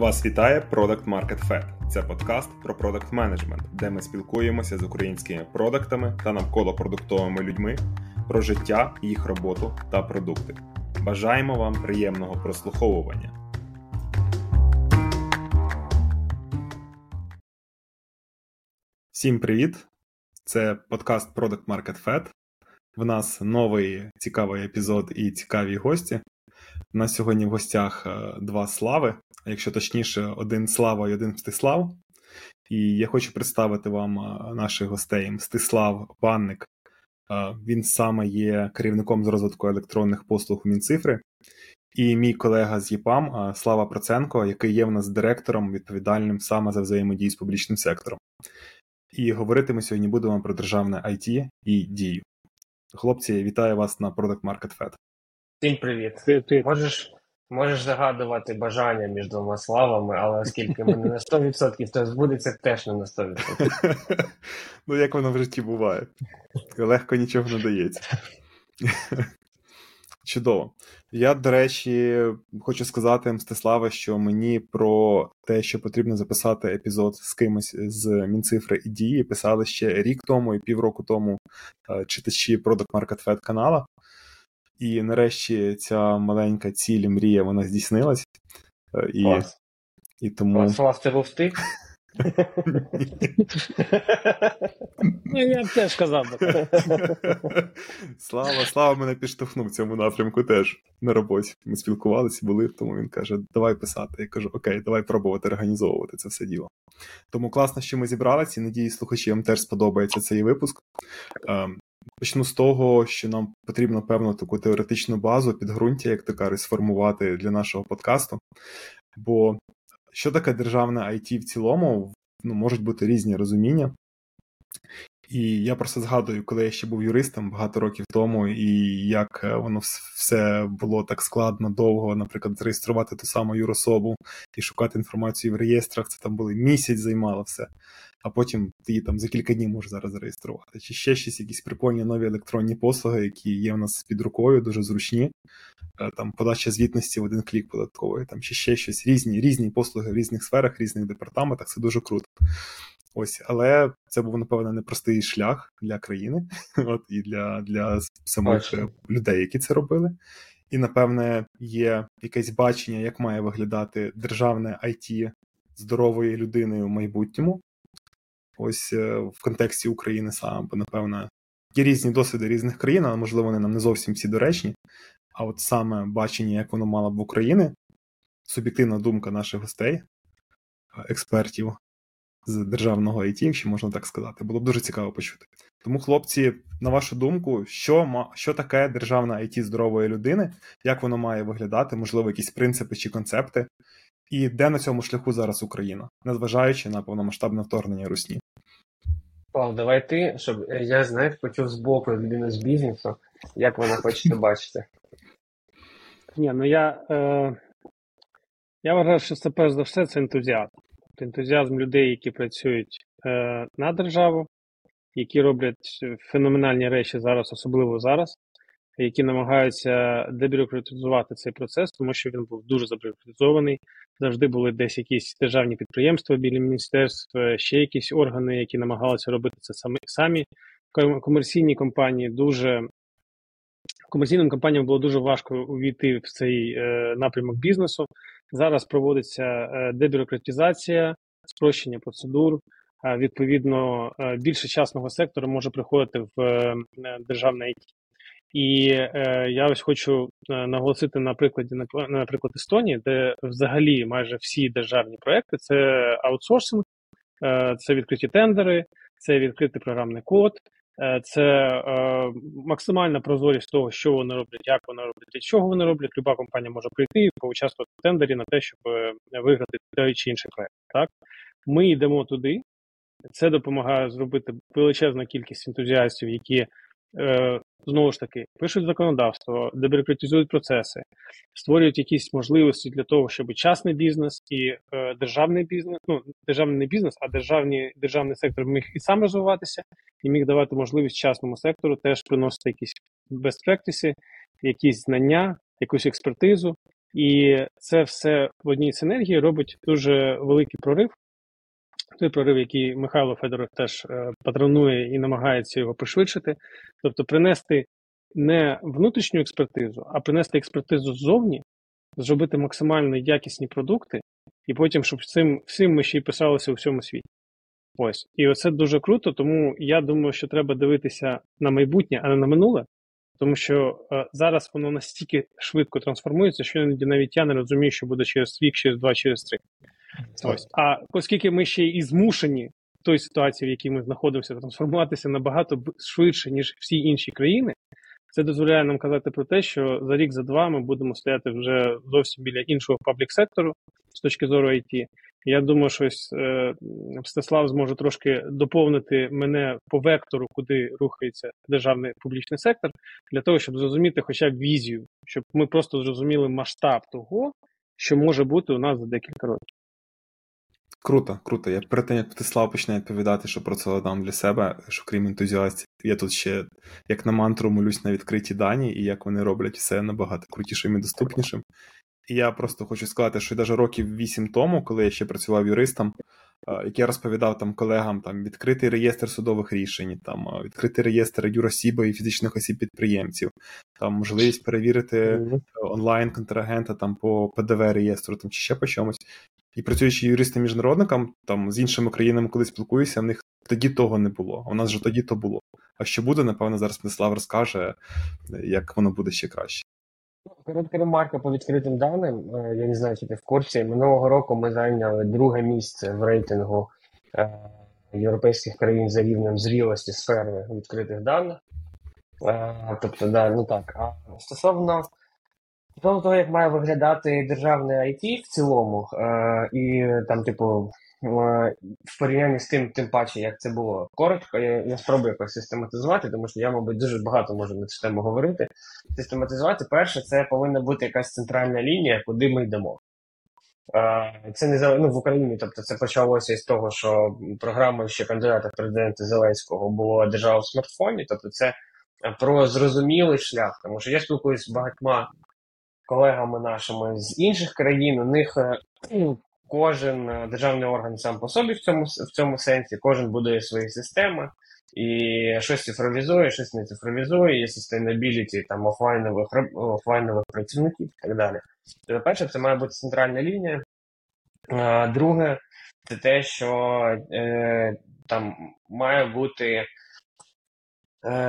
Вас вітає Product Market Fed. Це подкаст про продакт менеджмент, де ми спілкуємося з українськими продактами та навколо продуктовими людьми про життя, їх роботу та продукти. Бажаємо вам приємного прослуховування. Всім привіт! Це подкаст Product Market Fed. В нас новий цікавий епізод і цікаві гості. У нас сьогодні в гостях е, два слави, якщо точніше, один Слава і один Мстислав. І я хочу представити вам е, наших гостей. Мстислав Банник. Е, він саме є керівником з розвитку електронних послуг у Мінцифри. І мій колега з ЄПАМ Слава Проценко, який є в нас директором, відповідальним саме за взаємодію з публічним сектором. І говорити ми сьогодні будемо про державне IT і дію. Хлопці, вітаю вас на Product Market Fed. Всім привіт. Ти, ти. Можеш можеш загадувати бажання між двома славами, але оскільки ми не на 100%, то збудеться теж не на 100%. Ну, як воно в житті буває. Легко нічого не дається. Чудово. Я, до речі, хочу сказати, Мстиславе, що мені про те, що потрібно записати епізод з кимось з Мінцифри і дії, писали ще рік тому і півроку тому е, читачі Product Market Fed канала. І нарешті ця маленька ціль, мрія, вона здійснилась. Е, і, Клас. і тому... Клас, це був ти? Я теж казав. Слава, слава мене підштовхнув в цьому напрямку теж на роботі. Ми спілкувалися, були, тому він каже: давай писати. Я кажу, окей, давай пробувати організовувати це все діло. Тому класно, що ми зібралися, і надіюсь, слухачам теж сподобається цей випуск. Почну з того, що нам потрібно певну таку теоретичну базу, підґрунтя, як то кажуть, сформувати для нашого подкасту. Бо що таке державне IT в цілому, ну, можуть бути різні розуміння. І я просто згадую, коли я ще був юристом багато років тому, і як е, воно все було так складно, довго, наприклад, зареєструвати ту саму юрособу і шукати інформацію в реєстрах. Це там були місяць займало все а потім ти її там за кілька днів можеш зараз зареєструвати. Чи ще щось, якісь прикольні нові електронні послуги, які є в нас під рукою, дуже зручні. Е, там подача звітності в один клік податкової, там чи ще щось різні різні послуги в різних сферах, різних департаментах. Це дуже круто. Ось, але це був, напевно, непростий шлях для країни, от і для для самих Бачу. людей, які це робили. І, напевне, є якесь бачення, як має виглядати державне IT здорової людини в майбутньому ось е, в контексті України саме, бо, напевно, є різні досвіди різних країн, але можливо вони нам не зовсім всі доречні. А от саме бачення, як воно мало б в Україні, суб'єктивна думка наших гостей, е, експертів з державного IT, якщо можна так сказати, було б дуже цікаво почути. Тому, хлопці, на вашу думку, що що таке державна IT здорової людини, як воно має виглядати, можливо, якісь принципи чи концепти, і де на цьому шляху зараз Україна, незважаючи на повномасштабне вторгнення Русні? Павло, давай ти, щоб я знаєш, почув з боку людину з бізнесу, як вона хоче це бачити. Ні, ну я е, я вважаю, що це перш за все це ентузіазм. Ентузіазм людей, які працюють е, на державу, які роблять феноменальні речі зараз, особливо зараз які намагаються дебюрократизувати цей процес, тому що він був дуже забюрократизований. Завжди були десь якісь державні підприємства біля міністерств, ще якісь органи, які намагалися робити це самі самі. Комерційні компанії дуже комерційним компаніям було дуже важко увійти в цей е, напрямок бізнесу. Зараз проводиться е, дебюрократизація, спрощення процедур. Е, відповідно, е, більше частного сектору може приходити в е, державне. І е, я ось хочу е, наголосити на прикладі наприклад Естонії, де взагалі майже всі державні проекти це аутсорсинг, е, це відкриті тендери, це відкритий програмний код, е, це е, максимальна прозорість того, що вони роблять, як вони роблять, і чого вони роблять. Люба компанія може прийти і поучаствувати в тендері на те, щоб е, виграти той чи інший проект. Так ми йдемо туди. Це допомагає зробити величезну кількість ентузіастів, які знову ж таки пишуть законодавство, дебюрократизують процеси, створюють якісь можливості для того, щоб частний бізнес і е, державний бізнес, ну державний не бізнес, а державні, державний сектор міг і сам розвиватися, і міг давати можливість частному сектору теж приносити якісь best якісь знання, якусь експертизу І це все в одній синергії робить дуже великий прорив. Той прорив, який Михайло Федоров теж е, патронує і намагається його пришвидшити, тобто принести не внутрішню експертизу, а принести експертизу ззовні, зробити максимально якісні продукти, і потім, щоб цим всім ми ще й писалися у всьому світі. Ось. І оце дуже круто, тому я думаю, що треба дивитися на майбутнє, а не на минуле, тому що е, зараз воно настільки швидко трансформується, що іноді навіть я не розумію, що буде через рік, через два, через три. Ось. А оскільки ми ще і змушені в той ситуації, в якій ми знаходимося, трансформуватися набагато швидше, ніж всі інші країни, це дозволяє нам казати про те, що за рік, за два ми будемо стояти вже зовсім біля іншого паблік-сектору з точки зору IT. Я думаю, що ось е, Мстислав зможе трошки доповнити мене по вектору, куди рухається державний публічний сектор, для того, щоб зрозуміти хоча б візію, щоб ми просто зрозуміли масштаб того, що може бути у нас за декілька років. Круто, круто. Я перед тим, як Мстислав почне відповідати, що про це дам для себе, що крім ентузіастів, я тут ще як на мантру молюсь на відкриті дані і як вони роблять все набагато крутішим і доступнішим. І я просто хочу сказати, що навіть років вісім тому, коли я ще працював юристом, як я розповідав там колегам там відкритий реєстр судових рішень, там відкритий реєстр юросіба і фізичних осіб підприємців, там можливість перевірити онлайн контрагента там по ПДВ реєстру там чи ще по чомусь. І працюючи юристом-міжнародником, там з іншими країнами, коли спілкуюся, в них тоді того не було. У нас же тоді то було. А що буде, напевно, зараз Мислав розкаже, як воно буде ще краще. Коротка ремарка по відкритим даним. Е, я не знаю, чи ти в курсі. Минулого року ми зайняли друге місце в рейтингу е, європейських країн за рівнем зрілості сфери відкритих даних. Е, тобто, да, ну так. А стосовно стосовно того, як має виглядати державне IT в цілому, і там, типу, в порівнянні з тим, тим паче, як це було коротко, я, я спробую якось систематизувати, тому що я, мабуть, дуже багато можу на цю тему говорити. Систематизувати, перше, це повинна бути якась центральна лінія, куди ми йдемо. Це не ну, в Україні, тобто це почалося із того, що програма ще кандидата в президенти Зеленського було держава в смартфоні, тобто це про зрозумілий шлях, тому що я спілкуюся з багатьма колегами нашими з інших країн, у них е, кожен е, державний орган сам по собі в цьому в цьому сенсі, кожен будує свої системи і щось цифровізує, щось не цифровізує, є sustainability там офлайнових офлайнових працівників і так далі. Перше, це має бути центральна лінія. Друге, це те, що е, там має бути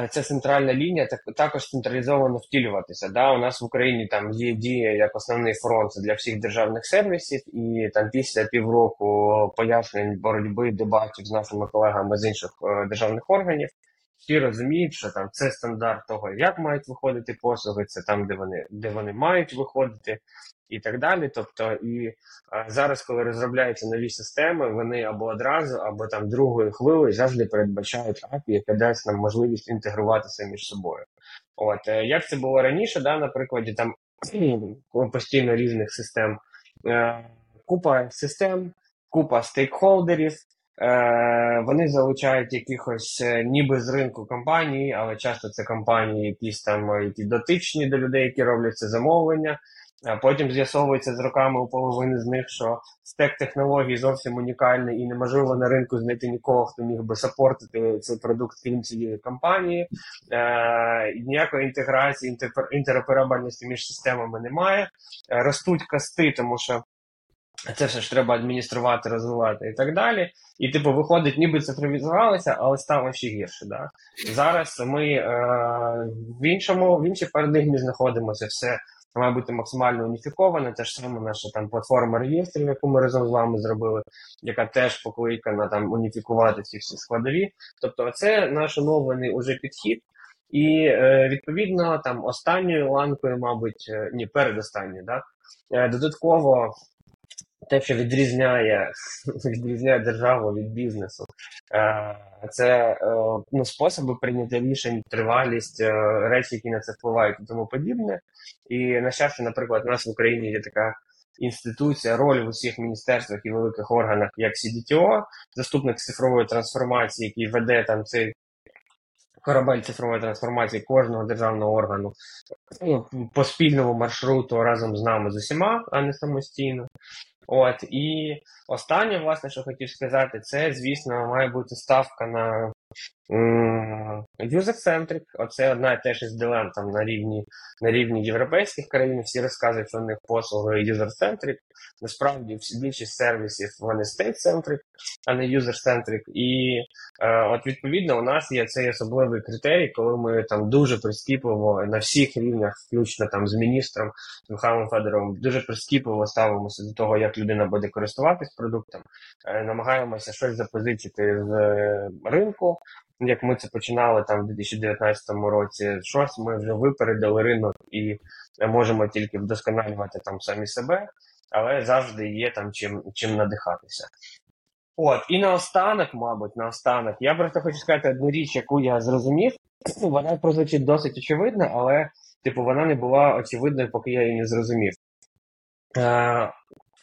ця центральна лінія так також централізовано втілюватися. Да, У нас в Україні там є дія як основний фронт для всіх державних сервісів, і там після півроку пояснень боротьби дебатів з нашими колегами з інших е, державних органів. Всі розуміють, що там це стандарт того, як мають виходити послуги, це там, де вони де вони мають виходити, і так далі. Тобто, і зараз, коли розробляються нові системи, вони або одразу, або там другою хвилею завжди передбачають API, яка дасть нам можливість інтегруватися між собою. От е, як це було раніше, да, на там постійно різних систем, е, купа систем, купа стейкхолдерів. Е, вони залучають якихось ніби з ринку компанії, але часто це компанії, якісь там які дотичні до людей, які роблять це замовлення. А потім з'ясовується з роками у половини з них, що стек технологій зовсім унікальний і неможливо на ринку знайти нікого, хто міг би сапортити цей продукт крім цієї компанії. Е, Ніякої інтеграції, інтероперабельності між системами немає. Е, ростуть касти, тому що. Це все ж треба адмініструвати, розвивати і так далі. І, типу, виходить, ніби цифровізувалися, але стало ще гірше. Да? Зараз ми е, в іншому, в іншій парадигмі знаходимося все має бути максимально уніфікована. Те ж саме наша там платформа реєстрів, яку ми разом з вами зробили, яка теж покликана там уніфікувати ці всі складові. Тобто, це наш оновлений уже підхід. І е, відповідно там останньою ланкою, мабуть, е, ні, передостанньою, да, е, додатково те, що відрізняє відрізняє державу від бізнесу, е, це е, ну, способи прийняття рішень, тривалість, е, речі, які на це впливають і тому подібне. І на щастя, наприклад, у нас в Україні є така. Інституція, роль в усіх міністерствах і великих органах, як CDTO, заступник цифрової трансформації, який веде там цей корабель цифрової трансформації кожного державного органу ну, по спільному маршруту разом з нами з усіма, а не самостійно. От і останнє, власне, що хотів сказати, це, звісно, має бути ставка на User-centric, оце одна і теж із дилем там на рівні на рівні європейських країн. Всі розказують, що у них послуги user-centric. Насправді більшість сервісів вони state-centric, а не user-centric. І е, от відповідно у нас є цей особливий критерій, коли ми там дуже прискіпливо на всіх рівнях, включно там з міністром Михайлом Федоровим, дуже прискіпливо ставимося до того, як людина буде користуватись продуктом. Е, намагаємося щось запозичити з е, ринку як ми це починали там в 2019 році, щось ми вже випередили ринок і можемо тільки вдосконалювати там самі себе, але завжди є там чим чим надихатися. От, і наостанок, мабуть, наостанок, я просто хочу сказати одну річ, яку я зрозумів. Вона прозвучить досить очевидно, але типу вона не була очевидною, поки я її не зрозумів. Е,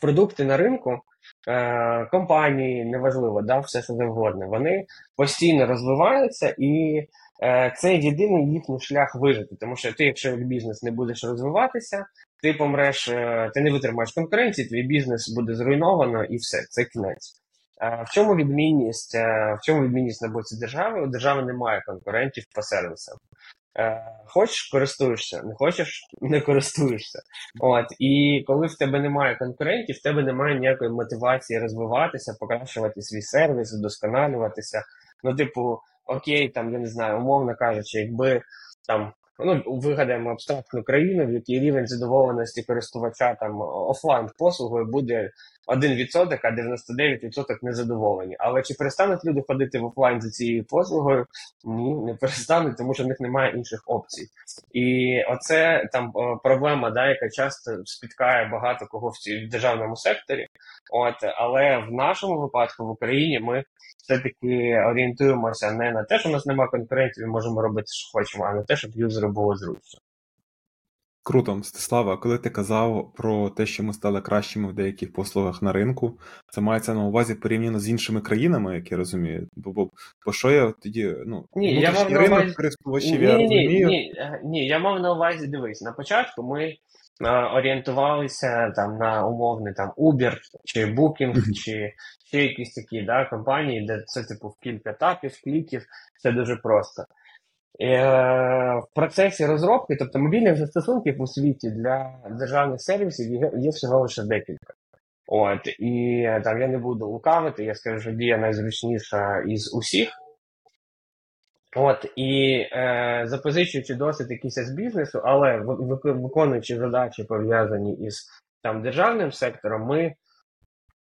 Продукти на ринку Е, компанії, неважливо, да, все що завгодно, вони постійно розвиваються, і е, це єдиний їхній шлях вижити. Тому що ти, якщо як бізнес не будеш розвиватися, ти помреш, е, ти не витримаєш конкуренції, твій бізнес буде зруйновано і все, це кінець. В чому відмінність? В чому відмінність на боці держави? У держави немає конкурентів по сервісам. Е, хочеш користуєшся, не хочеш, не користуєшся. От і коли в тебе немає конкурентів, в тебе немає ніякої мотивації розвиватися, покращувати свій сервіс, вдосконалюватися. Ну, типу, окей, там я не знаю, умовно кажучи, якби там ну вигадаємо абстрактну країну, в якій рівень задоволеності користувача там офлайн послугою буде 1%, а 99% незадоволені. Але чи перестануть люди ходити в офлайн за цією послугою? Ні, не перестануть, тому що в них немає інших опцій. І оце там проблема, да, яка часто спіткає багато кого в державному секторі. От, але в нашому випадку в Україні ми все-таки орієнтуємося не на те, що у нас немає конкурентів, і можемо робити, що хочемо, а на те, щоб юзеру було зручно. Круто, Мстислава, коли ти казав про те, що ми стали кращими в деяких послугах на ринку, це мається на увазі порівняно з іншими країнами, як я розумію. Бо бо, бо що я тоді, ну, ні, я мав на увазі... користувачів, ні, я ні. Ні, е, ні, я мав на увазі, дивись, на початку ми а, орієнтувалися там на умовний там Uber чи Booking, чи ще якісь такі да, компанії, де це типу в кілька етапів, кліків, це дуже просто. Е, в процесі розробки, тобто мобільних застосунків у світі для державних сервісів є, всього лише декілька. От, І там я не буду лукавити, я скажу, що дія найзручніша із усіх. От, І е, запозичуючи досить якийсь з бізнесу, але виконуючи задачі пов'язані із там державним сектором, ми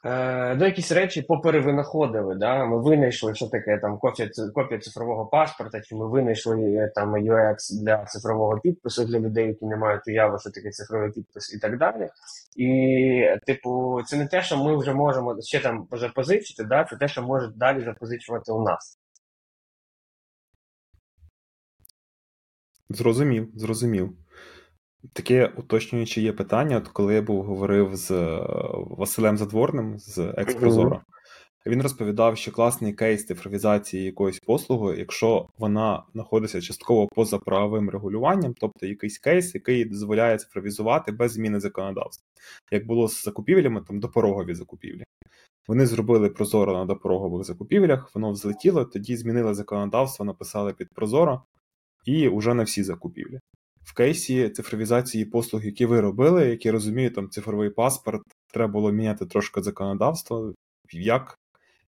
Е, якісь речі поперевинаходили. Да? Ми винайшли, що таке там копія, копія цифрового паспорта, чи ми винайшли е, там UX для цифрового підпису для людей, які не мають уяви, що таке цифровий підпис і так далі. І, типу, це не те, що ми вже можемо ще там запозичити, да? це те, що можуть далі запозичувати у нас. Зрозумів, зрозумів. Таке уточнююче є питання, от коли я був говорив з е, Василем Задворним з Експрозора, він розповідав, що класний кейс цифровізації якоїсь послуги, якщо вона знаходиться частково поза правовим регулюванням, тобто якийсь кейс, який дозволяє цифровізувати без зміни законодавства, як було з закупівлями, там допорогові закупівлі. Вони зробили прозоро на допорогових закупівлях, воно взлетіло, тоді змінили законодавство, написали під прозоро, і вже на всі закупівлі в кейсі цифровізації послуг, які ви робили, які розуміють, там цифровий паспорт, треба було міняти трошки законодавство. Як,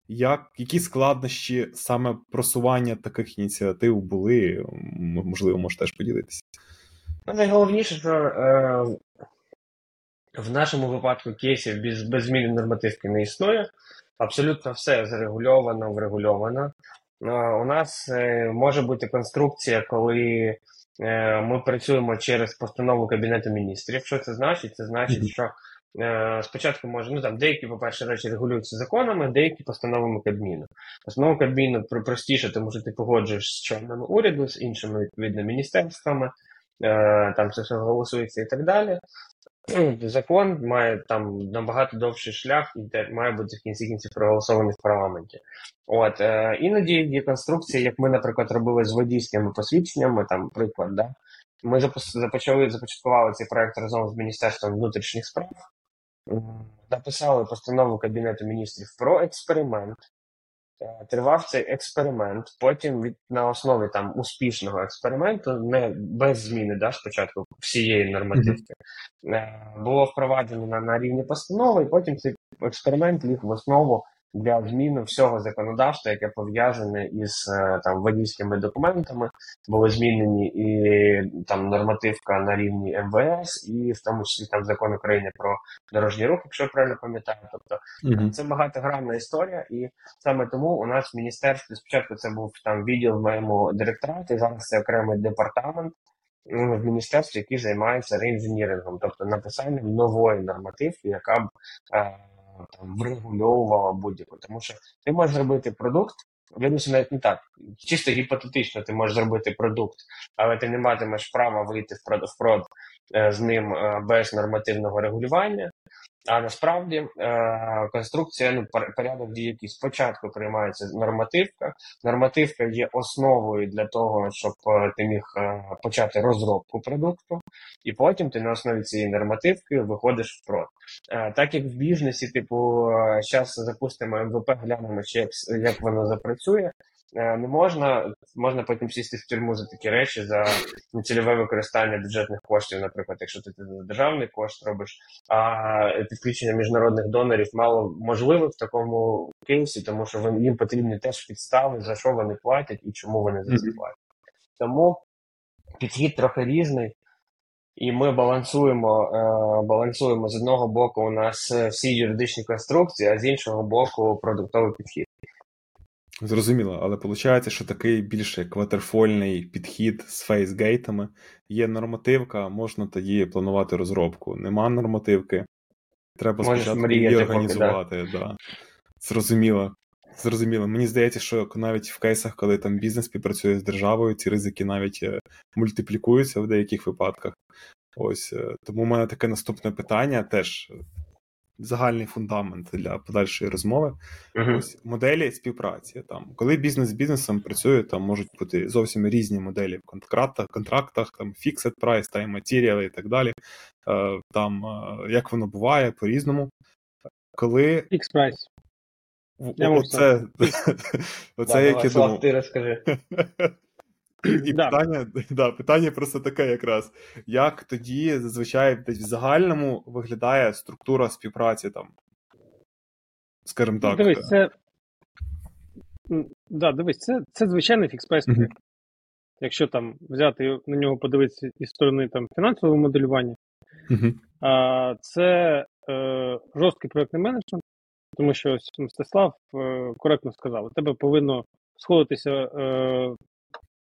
як, Які складнощі саме просування таких ініціатив були? Можливо, можете теж поділитися. Ну, найголовніше, що е, в нашому випадку кейсів без, без зміни нормативки не існує. Абсолютно все зарегульовано, врегульовано. Е, у нас е, може бути конструкція, коли ми працюємо через постанову Кабінету міністрів. Що це значить? Це значить, що е, спочатку може, ну там деякі, по-перше, речі регулюються законами, деякі постановами Кабміну. Постанова Кабміну простіше, тому що ти погоджуєш з членами уряду, з іншими відповідно міністерствами, е, там це все голосується і так далі. Закон має там набагато довший шлях, і має бути в кінці кінців проголосований в парламенті. От е, іноді є конструкції, як ми, наприклад, робили з водійськими посвідченнями, там приклад, да. Ми започали започаткували цей проект разом з Міністерством внутрішніх справ. Написали постанову Кабінету міністрів про експеримент. Е, тривав цей експеримент. Потім від на основі там успішного експерименту, не без зміни да, спочатку всієї нормативки, mm-hmm. було впроваджено на, на рівні постанови, і потім цей експеримент ліг в основу для зміни всього законодавства, яке пов'язане із е, там водійськими документами, були змінені і там нормативка на рівні МВС, і в тому числі там закон України про дорожній рух, якщо я правильно пам'ятаю. Тобто mm-hmm. це багатогранна історія, і саме тому у нас в міністерстві спочатку це був там відділ в моєму директораті, зараз це окремий департамент. В міністерстві, який займається реінженірингом, тобто написанням нової нормативки, яка б е, врегульовувала будь-яку. Тому що ти можеш зробити продукт, вірніше навіть не так. Чисто гіпотетично ти можеш зробити продукт, але ти не матимеш права вийти в прод, в прод е, з ним е, без нормативного регулювання. А насправді е, конструкція ну порядок дії, який спочатку приймається нормативка. Нормативка є основою для того, щоб е, ти міг е, почати розробку продукту, і потім ти на основі цієї нормативки виходиш в прод. Так як в бізнесі, типу, зараз запустимо МВП, глянемо, чи як воно запрацює. Е, не можна, можна потім сісти в тюрму за такі речі, за нецільове використання бюджетних коштів, наприклад, якщо ти за державний кошт робиш, а підключення міжнародних донорів мало можливо в такому кейсі, тому що їм потрібні теж підстави, за що вони платять і чому вони за це платять. Тому підхід трохи різний. І ми балансуємо е, балансуємо з одного боку у нас всі юридичні конструкції, а з іншого боку, продуктовий підхід. Зрозуміло, але виходить, що такий більш кватерфольний підхід з фейсгейтами. Є нормативка, можна тоді планувати розробку. Нема нормативки, треба Можеш спочатку її організувати. Поки, да. Да. Зрозуміло. Зрозуміло. Мені здається, що навіть в кейсах, коли там бізнес співпрацює з державою, ці ризики навіть е, мультиплікуються в деяких випадках. Ось е, тому у мене таке наступне питання теж загальний фундамент для подальшої розмови. Uh-huh. Ось моделі співпраці. Там, Коли бізнес з бізнесом працює, там можуть бути зовсім різні моделі в контрактах, контрактах, там fixed price, time material і так далі. Е, там як воно буває по-різному. Коли... Fixed price. Оце, оце як я думав. Ти розкажи. І да. питання да, питання просто таке якраз. Як тоді зазвичай десь в загальному виглядає структура співпраці там? Скажімо так. Дивись, це да, дивись, це це звичайний фікспрайс. Uh-huh. Якщо там взяти на нього подивитися із сторони там фінансового моделювання, uh-huh. а, це е, жорсткий проєктний менеджмент, тому що ось Мстислав е, коректно сказав, у тебе повинно сходитися е,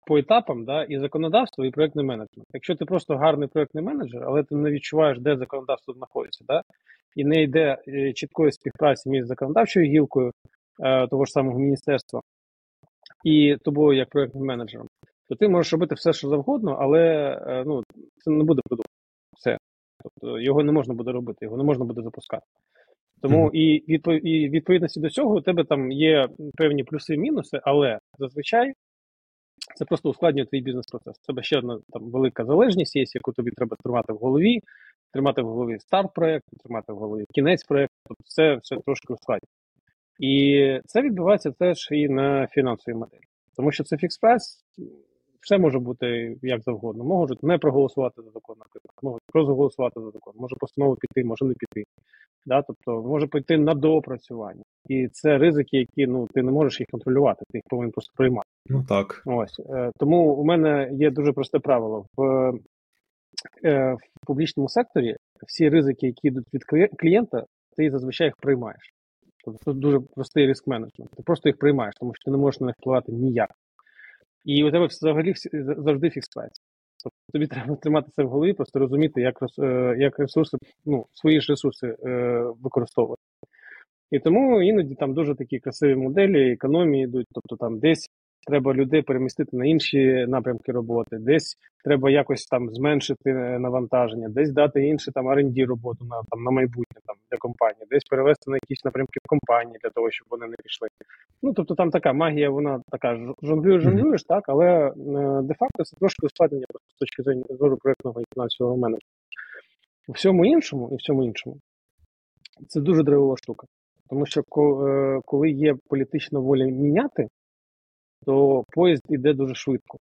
по етапам, да, і законодавство, і проєктний менеджмент. Якщо ти просто гарний проєктний менеджер, але ти не відчуваєш, де законодавство знаходиться, да, і не йде е, чіткої співпраці між законодавчою гілкою е, того ж самого міністерства і тобою як проєктним менеджером, то ти можеш робити все, що завгодно, але е, ну, це не буде продукт. Все. Тобто його не можна буде робити, його не можна буде запускати. Тому mm-hmm. і, відпов... і відповідності до цього у тебе там є певні плюси і мінуси, але зазвичай це просто ускладнює твій бізнес-процес. Це ще одна там велика залежність, є, яку тобі треба тримати в голові, тримати в голові старт проєкту, тримати в голові кінець проєкту. Тобто це все трошки ускладнює. І це відбувається теж і на фінансовій моделі. Тому що це фікс прайс, все може бути як завгодно. Можуть не проголосувати за закон, наприклад, можуть проголосувати за закон, може постанову піти, може не піти. Да? Тобто може піти на доопрацювання. І це ризики, які ну ти не можеш їх контролювати, ти їх повинен просто приймати. Ну так. Ось е, тому у мене є дуже просте правило в, е, в публічному секторі. Всі ризики, які йдуть від клієнта, ти зазвичай їх приймаєш. Тобто це дуже простий риск менеджмент. Ти просто їх приймаєш, тому що ти не можеш на них впливати ніяк. І у тебе взагалі завжди фіксується. Тобто тобі треба тримати це в голові, просто розуміти, як е, як ресурси, ну, свої ж ресурси е, використовувати. І тому іноді там дуже такі красиві моделі, економії йдуть, тобто там десь треба людей перемістити на інші напрямки роботи, десь треба якось там зменшити е, навантаження, десь дати інше там R&D роботу на там на майбутнє там для компанії, десь перевести на якісь напрямки компанії для того, щоб вони не пішли. Ну тобто там така магія, вона така жонглюєш, жонглюєш, так, але е, де-факто це трошки ускладнення з точки зору проєктного і фінансового менеджменту. У всьому іншому і всьому іншому це дуже драйвова штука. Тому що е, коли є політична воля міняти, то поїзд іде дуже швидко.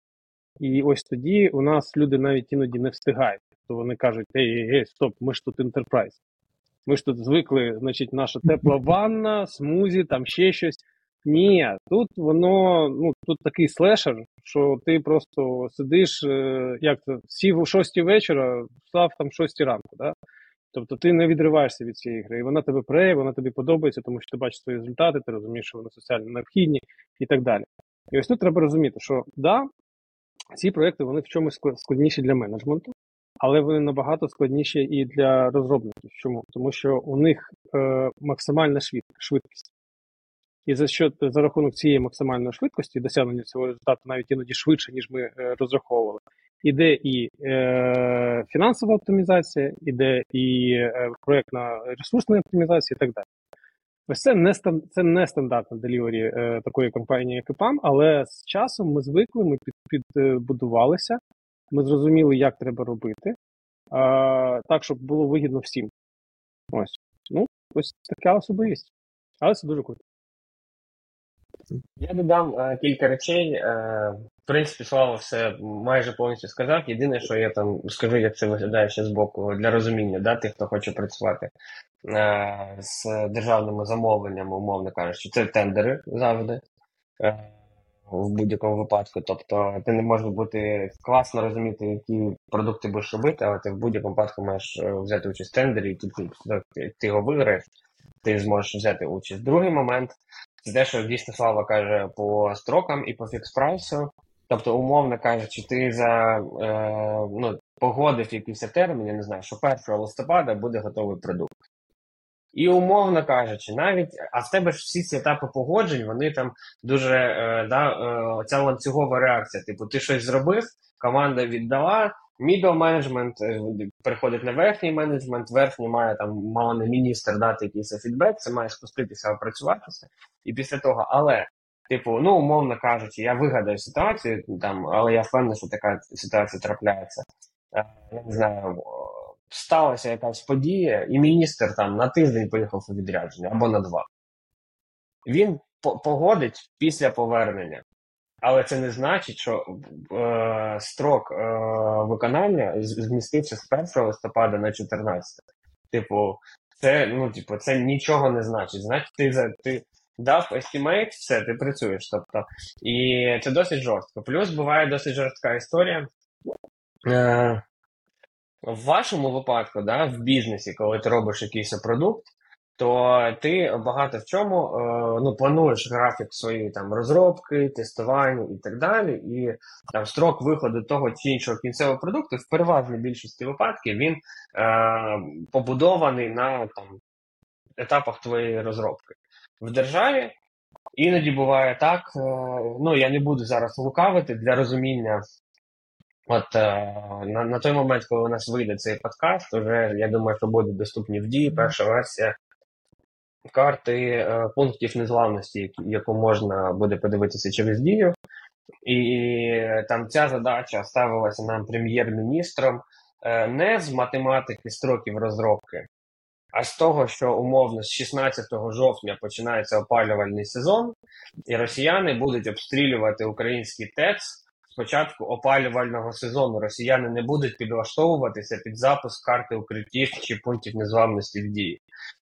І ось тоді у нас люди навіть іноді не встигають. То вони кажуть: ей, ей, ей, стоп, ми ж тут інтерпрайз. Ми ж тут звикли, значить, наша тепла ванна, смузі, там ще щось. Ні, тут воно ну тут такий слешер, що ти просто сидиш, е, як це сів у шостій вечора, встав там шостій ранку. Да? Тобто ти не відриваєшся від цієї гри, і вона тебе преє, вона тобі подобається, тому що ти бачиш свої результати, ти розумієш, що вони соціально необхідні і так далі. І ось тут треба розуміти, що да, ці проекти вони в чомусь складніші для менеджменту, але вони набагато складніші і для розробників. Чому? Тому що у них е, максимальна швидкість. І за що за рахунок цієї максимальної швидкості досягнення цього результату навіть іноді швидше, ніж ми е, розраховували, іде і е, фінансова оптимізація, іде і е, проєктна ресурсна оптимізація і так далі. Ось це не це не стандартна делівері е, такої компанії, як EPAM, але з часом ми звикли, ми під, підбудувалися, ми зрозуміли, як треба робити, е, так, щоб було вигідно всім. Ось. Ну, ось така особливість. Але це дуже круто. Я додам е, кілька речей. Е, в принципі, Слава все майже повністю сказав. Єдине, що я там скажу, як це виглядає ще з боку для розуміння да, тих, хто хоче працювати е, з державними замовленнями, умовно кажучи, це тендери завжди. Е, в будь-якому випадку. Тобто ти не можеш бути класно розуміти, які продукти будеш робити, але ти в будь-якому випадку маєш е, взяти участь в тендері, і тут ти, ти його виграєш, ти зможеш взяти участь. Другий момент це те, що дійсно Слава каже по строкам і по фікс-прайсу. Тобто, умовно кажучи, ти за е, ну, погодив якийсь термін, я не знаю, що 1 листопада буде готовий продукт. І, умовно кажучи, навіть, а в тебе ж всі ці етапи погоджень, вони там дуже е, да, е, ця ланцюгова реакція. Типу, ти щось зробив, команда віддала, middle менеджмент переходить на верхній менеджмент, верхній має там мало не міністр дати якийсь фідбек, це має спуститися, опрацюватися. І після того, але, типу, ну, умовно кажучи, я вигадаю ситуацію, там, але я впевнений, що така ситуація трапляється. Е, я не знаю, сталася якась подія, і міністр там на тиждень поїхав у відрядження або на два. Він погодить після повернення. Але це не значить, що е, строк е, виконання змістився з 1 листопада на 14. Типу, це ну, типу, це нічого не значить. Значить, ти ти дав estimate, все, ти працюєш. Тобто, І це досить жорстко. Плюс буває досить жорстка історія. Е, В вашому випадку, да, в бізнесі, коли ти робиш якийсь продукт, то ти багато в чому е, ну, плануєш графік своєї там розробки, тестування і так далі. І там строк виходу того чи іншого кінцевого продукту в переважній більшості випадків він е, побудований на там етапах твоєї розробки. В державі іноді буває так. Е, ну я не буду зараз лукавити для розуміння. От е, на на той момент, коли у нас вийде цей подкаст, вже я думаю, що буде доступні в дії перша версія карти е, пунктів незламності, яку можна буде подивитися через дію. І там ця задача ставилася нам прем'єр-міністром е, не з математики строків розробки, а з того, що умовно з 16 жовтня починається опалювальний сезон, і росіяни будуть обстрілювати український ТЕЦ. Спочатку опалювального сезону росіяни не будуть підлаштовуватися під запуск карти укриттів чи пунктів незламності в дії.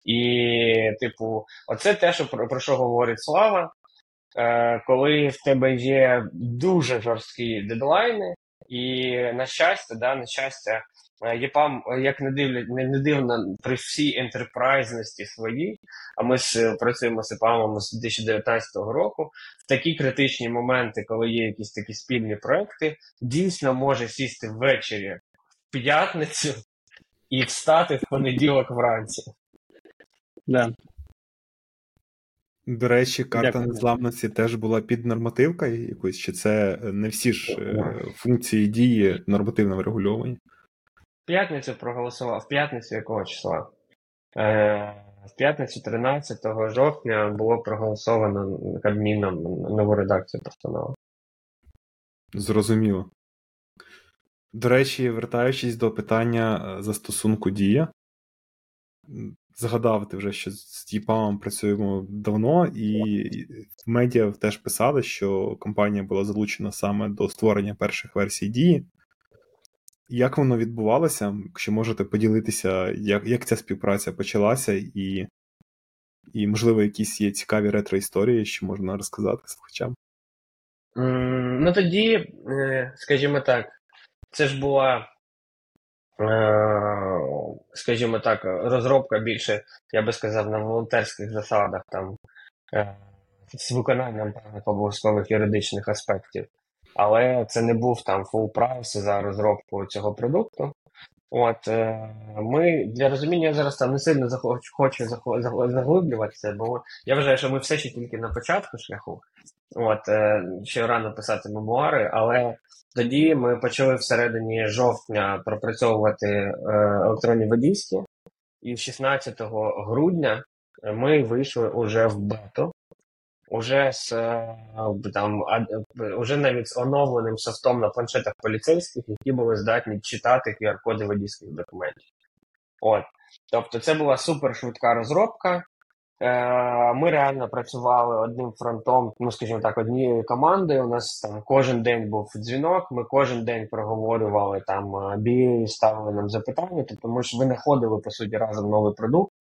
І, типу, оце те, що про, про що говорить Слава, е, коли в тебе є дуже жорсткі дедлайни, і на щастя, да, на щастя, ЄПАМ, як не дивлять, не, не дивно при всій ентерпрайзності своїй, а ми ж працюємо з ЄПАМом з 2019 року, в такі критичні моменти, коли є якісь такі спільні проекти, дійсно може сісти ввечері в п'ятницю і встати в понеділок вранці. Да. До речі, карта Дякую. незламності теж була під нормативкою якоюсь, чи це не всі ж е, функції дії нормативно врегульовані? П'ятницю проголосував. В п'ятницю якого числа? Е, в п'ятницю 13 жовтня було проголосовано Кабміном нову редакцію постанови. Зрозуміло. До речі, вертаючись до питання е, застосунку дія, згадав ти вже, що з Тіпамом працюємо давно, і в медіа теж писали, що компанія була залучена саме до створення перших версій дії. Як воно відбувалося? Якщо можете поділитися, як, як ця співпраця почалася, і, і, можливо, якісь є цікаві ретро-історії, що можна розказати слухачам? М, Ну тоді, е, скажімо так, це ж була, е, скажімо так, розробка більше, я би сказав, на волонтерських засадах, там, е, з виконанням певних обов'язкових юридичних аспектів. Але це не був там full прайс за розробку цього продукту. От е, ми для розуміння я зараз там не сильно захочу хочу заглиблюватися, бо я вважаю, що ми все ще тільки на початку шляху. От е, ще рано писати мемуари, але тоді ми почали всередині жовтня пропрацьовувати е, електронні водійські, і 16 грудня ми вийшли уже в бету, уже з е, там е, уже навіть з оновленим софтом на планшетах поліцейських, які були здатні читати QR-коди водійських документів. От. Тобто це була супер швидка розробка. Е, Ми реально працювали одним фронтом, ну скажімо так, однією командою. У нас там кожен день був дзвінок. Ми кожен день проговорювали там BA, ставили нам запитання. Тобто ми ж винаходили по суті разом новий продукт.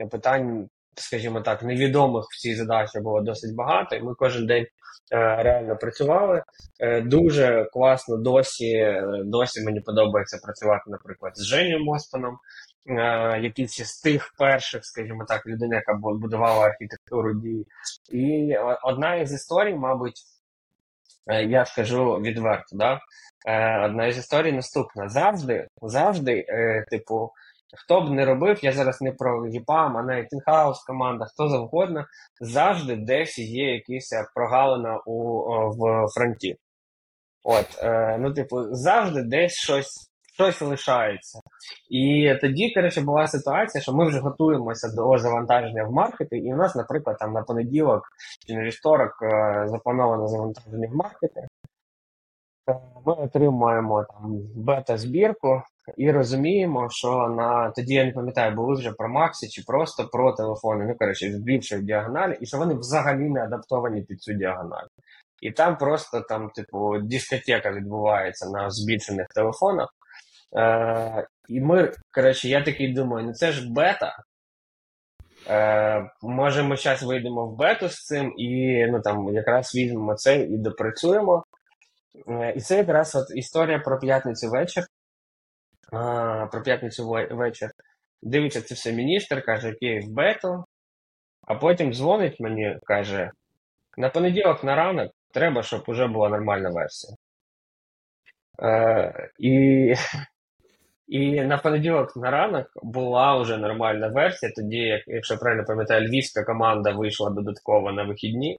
Е, Питань, скажімо так, невідомих в цій задачі було досить багато, і ми кожен день е, реально працювали. Е, Дуже класно досі. е, Досі мені подобається працювати, наприклад, з Женю Моспаном якийсь з тих перших, скажімо так, людей, яка будувала архітектуру дії. І одна із історій, мабуть, я скажу відверто, да? Одна із історій наступна. Завжди, завжди, типу, хто б не робив, я зараз не про ЄПАМ, а навіть інхаус команда, хто завгодно, завжди десь є якась прогалина у, в фронті. От, е, ну, типу, завжди десь щось, щось лишається. І тоді, коротше, була ситуація, що ми вже готуємося до завантаження в маркети, і у нас, наприклад, там на понеділок чи на вівторок е, заплановано завантаження в маркети. Е, Ми отримуємо там бета-збірку і розуміємо, що на тоді я не пам'ятаю, були вже про Максі чи просто про телефони, ну коротше, з більшої діагоналі, і що вони взагалі не адаптовані під цю діагональ. І там просто там, типу, дискотека відбувається на збільшених телефонах. Е, і ми, коротше, я такий думаю, ну це ж бета. Е, може, ми зараз вийдемо в бету з цим і ну, там, якраз візьмемо це і допрацюємо. Е, і це якраз от історія про п'ятницю вечір. А, про п'ятницю вечір. Дивиться це все міністр, каже, окей, в бету. А потім дзвонить мені, каже: на понеділок на ранок треба, щоб вже була нормальна версія. Е, і, і на понеділок на ранок була вже нормальна версія. Тоді, як, якщо правильно пам'ятаю, львівська команда вийшла додатково на вихідні.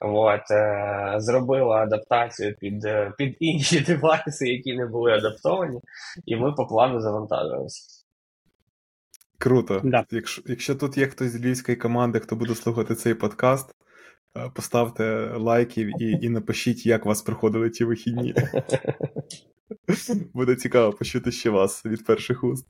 От, е, зробила адаптацію під, е, під інші девайси, які не були адаптовані, і ми по плану завантажувалися. Круто. Да. Якщо, якщо тут є хтось з львівської команди, хто буде слухати цей подкаст, е, поставте лайків і, і напишіть, як у вас проходили ті вихідні. Буде цікаво почути ще вас від перших уст.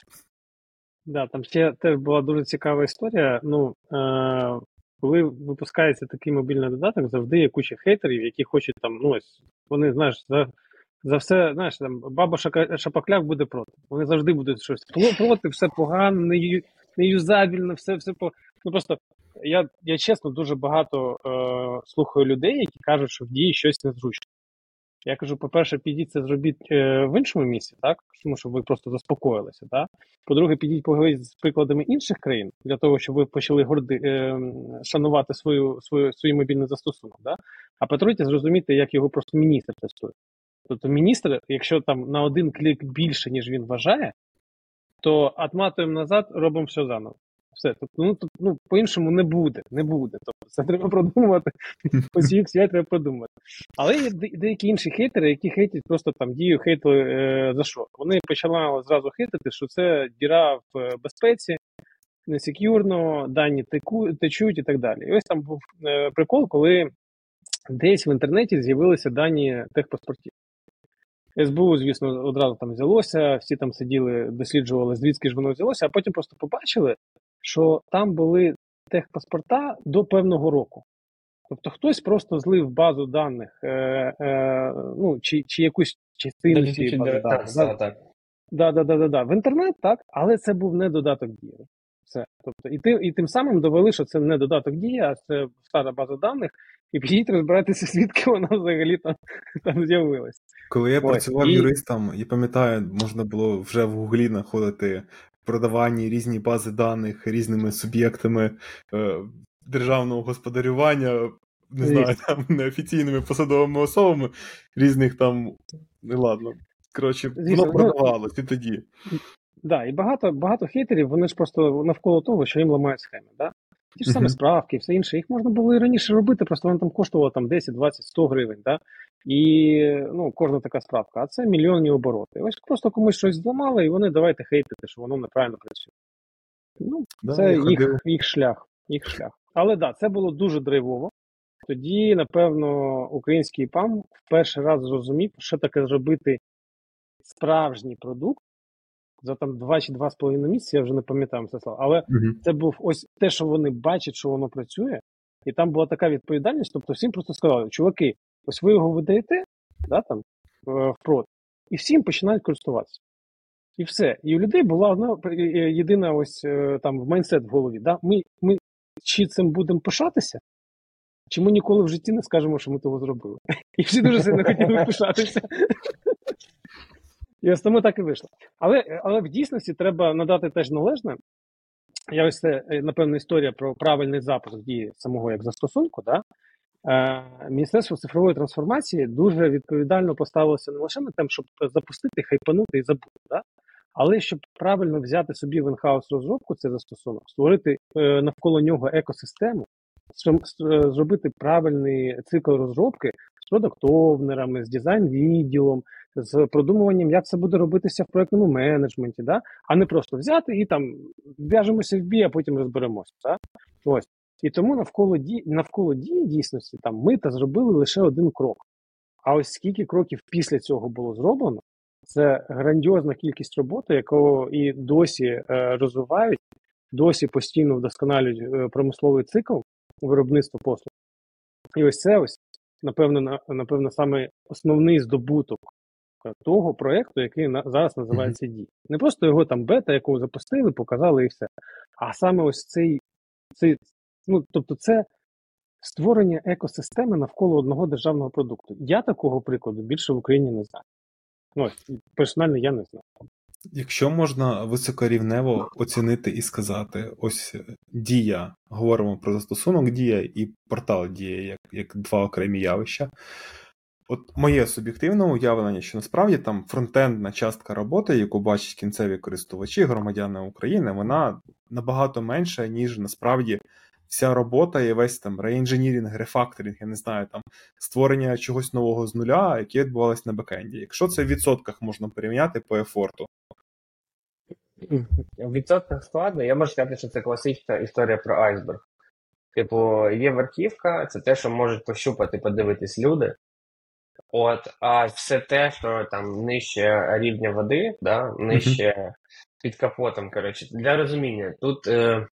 Да, там ще теж була дуже цікава історія. Ну, е, коли випускається такий мобільний додаток, завжди є куча хейтерів, які хочуть там, ну ось, вони, знаєш, за, за все, знаєш, там баба Шапокляк буде проти. Вони завжди будуть щось «Про- проти, все погано, не, ю- не юзабільно, все, все по. Ну просто я, я чесно дуже багато е, слухаю людей, які кажуть, що в дії щось незручно. Я кажу, по-перше, підіть це зробіть е, в іншому місці, так? Тому що ви просто заспокоїлися, так? По-друге, підіть поговоріть з прикладами інших країн для того, щоб ви почали горди е, шанувати свою, свою свій мобільний застосунок. Да? А по-третє, зрозуміти, як його просто міністр тестує. Тобто міністр, якщо там на один клік більше, ніж він вважає, то отматуємо назад, робимо все заново. Все. Тобто, ну, тобто, ну, по-іншому не буде. Не буде. Тобто, це треба продумувати. Ось їх свят треба продумати. Але є деякі інші хейтери, які хейтять просто там дію хейтили е, за що. Вони почали зразу хейтити, що це діра в е, безпеці, несекюрно, дані теку, течуть і так далі. І ось там був е, прикол, коли десь в інтернеті з'явилися дані техпаспортів. СБУ, звісно, одразу там взялося, всі там сиділи, досліджували, звідки ж воно взялося, а потім просто побачили, що там були техпаспорта до певного року. Тобто хтось просто злив базу даних, е, е, ну, чи чи якусь частину цієї бази даних. Так, так. Да, да, да, да, да. В інтернет, так, але це був не додаток дії. Все. Тобто, і, ти, і тим самим довели, що це не додаток дії, а це стара база даних, і підіть розбиратися, звідки вона взагалі там там з'явилась. Коли я Ось. працював і... юристом, я пам'ятаю, можна було вже в Гуглі знаходити продавані різні бази даних різними суб'єктами е, державного господарювання, не знаю, там неофіційними посадовими особами різних там. Не ладно. Коротше, воно ну, продавалось і тоді. Да, і багато багато хейтерів, вони ж просто навколо того, що їм ламають схеми. Да? Ті ж саме справки, все інше. Їх можна було і раніше робити, просто воно там коштувало там 10, 20, 100 гривень. Да? І ну, кожна така справка, а це мільйонні обороти. Ось просто комусь щось зламали, і вони давайте хейтити, що воно неправильно працює. Ну, да, Це їх їх шлях. їх шлях. Але так, да, це було дуже драйвово. Тоді, напевно, український PM в перший раз зрозумів, що таке зробити справжній продукт за там два чи два з половиною місяці, я вже не пам'ятаю це слово. Але uh-huh. це був ось те, що вони бачать, що воно працює, і там була така відповідальність. Тобто всім просто сказали, чуваки, ось ви його видаєте, да, там в prod, і всім починають користуватися. І все. І у людей була одна єдина ось е, там в mindset в голові. Да? Ми ми чи цим будемо пишатися, чи ми ніколи в житті не скажемо, що ми того зробили. І всі дуже сильно хотіли пишатися. І ось тому так і вийшло. Але але в дійсності треба надати теж належне. Я ось це, е, напевно, історія про правильний запуск дії самого як застосунку. Да? Е, Міністерство цифрової трансформації дуже відповідально поставилося не лише на тим, щоб запустити, хайпанути і забути, да? але щоб правильно взяти собі в інхаус розробку цей застосунок, створити е, навколо нього екосистему, зробити правильний цикл розробки з продуктовнерами, з дизайн-відділом, з продумуванням, як це буде робитися в проєктному менеджменті, да? а не просто взяти і там в'яжемося в бій, а потім розберемося. Да? Ось. І тому навколо дії навколо дії дійсності там ми та зробили лише один крок. А ось скільки кроків після цього було зроблено, це грандіозна кількість роботи, яку і досі е, розвивають, досі постійно вдосконалюють е, промисловий цикл виробництва послуг. І ось це ось, напевно, напевно, саме основний здобуток того проєкту, який на, зараз називається. Дій. Не просто його там бета, яку запустили, показали і все. А саме ось цей, цей ну, тобто, це створення екосистеми навколо одного державного продукту. Я такого прикладу більше в Україні не знаю. Ну, персонально я не знаю. Якщо можна високорівнево оцінити і сказати, ось дія, говоримо про застосунок дія і портал дія як як два окремі явища. От моє суб'єктивне уявлення, що насправді там фронтендна частка роботи, яку бачать кінцеві користувачі, громадяни України, вона набагато менша, ніж насправді вся робота і весь там реінженірінг, рефакторинг, я не знаю, там створення чогось нового з нуля, яке відбувалось на бекенді. Якщо це в відсотках можна порівняти по ефорту. В відсотках складно, я можу сказати, що це класична історія про айсберг. Типу, є верхівка, це те, що можуть пощупати, подивитись люди. От, а все те, що там нижче рівня води, да, нижче під капотом, коротше, для розуміння, тут е,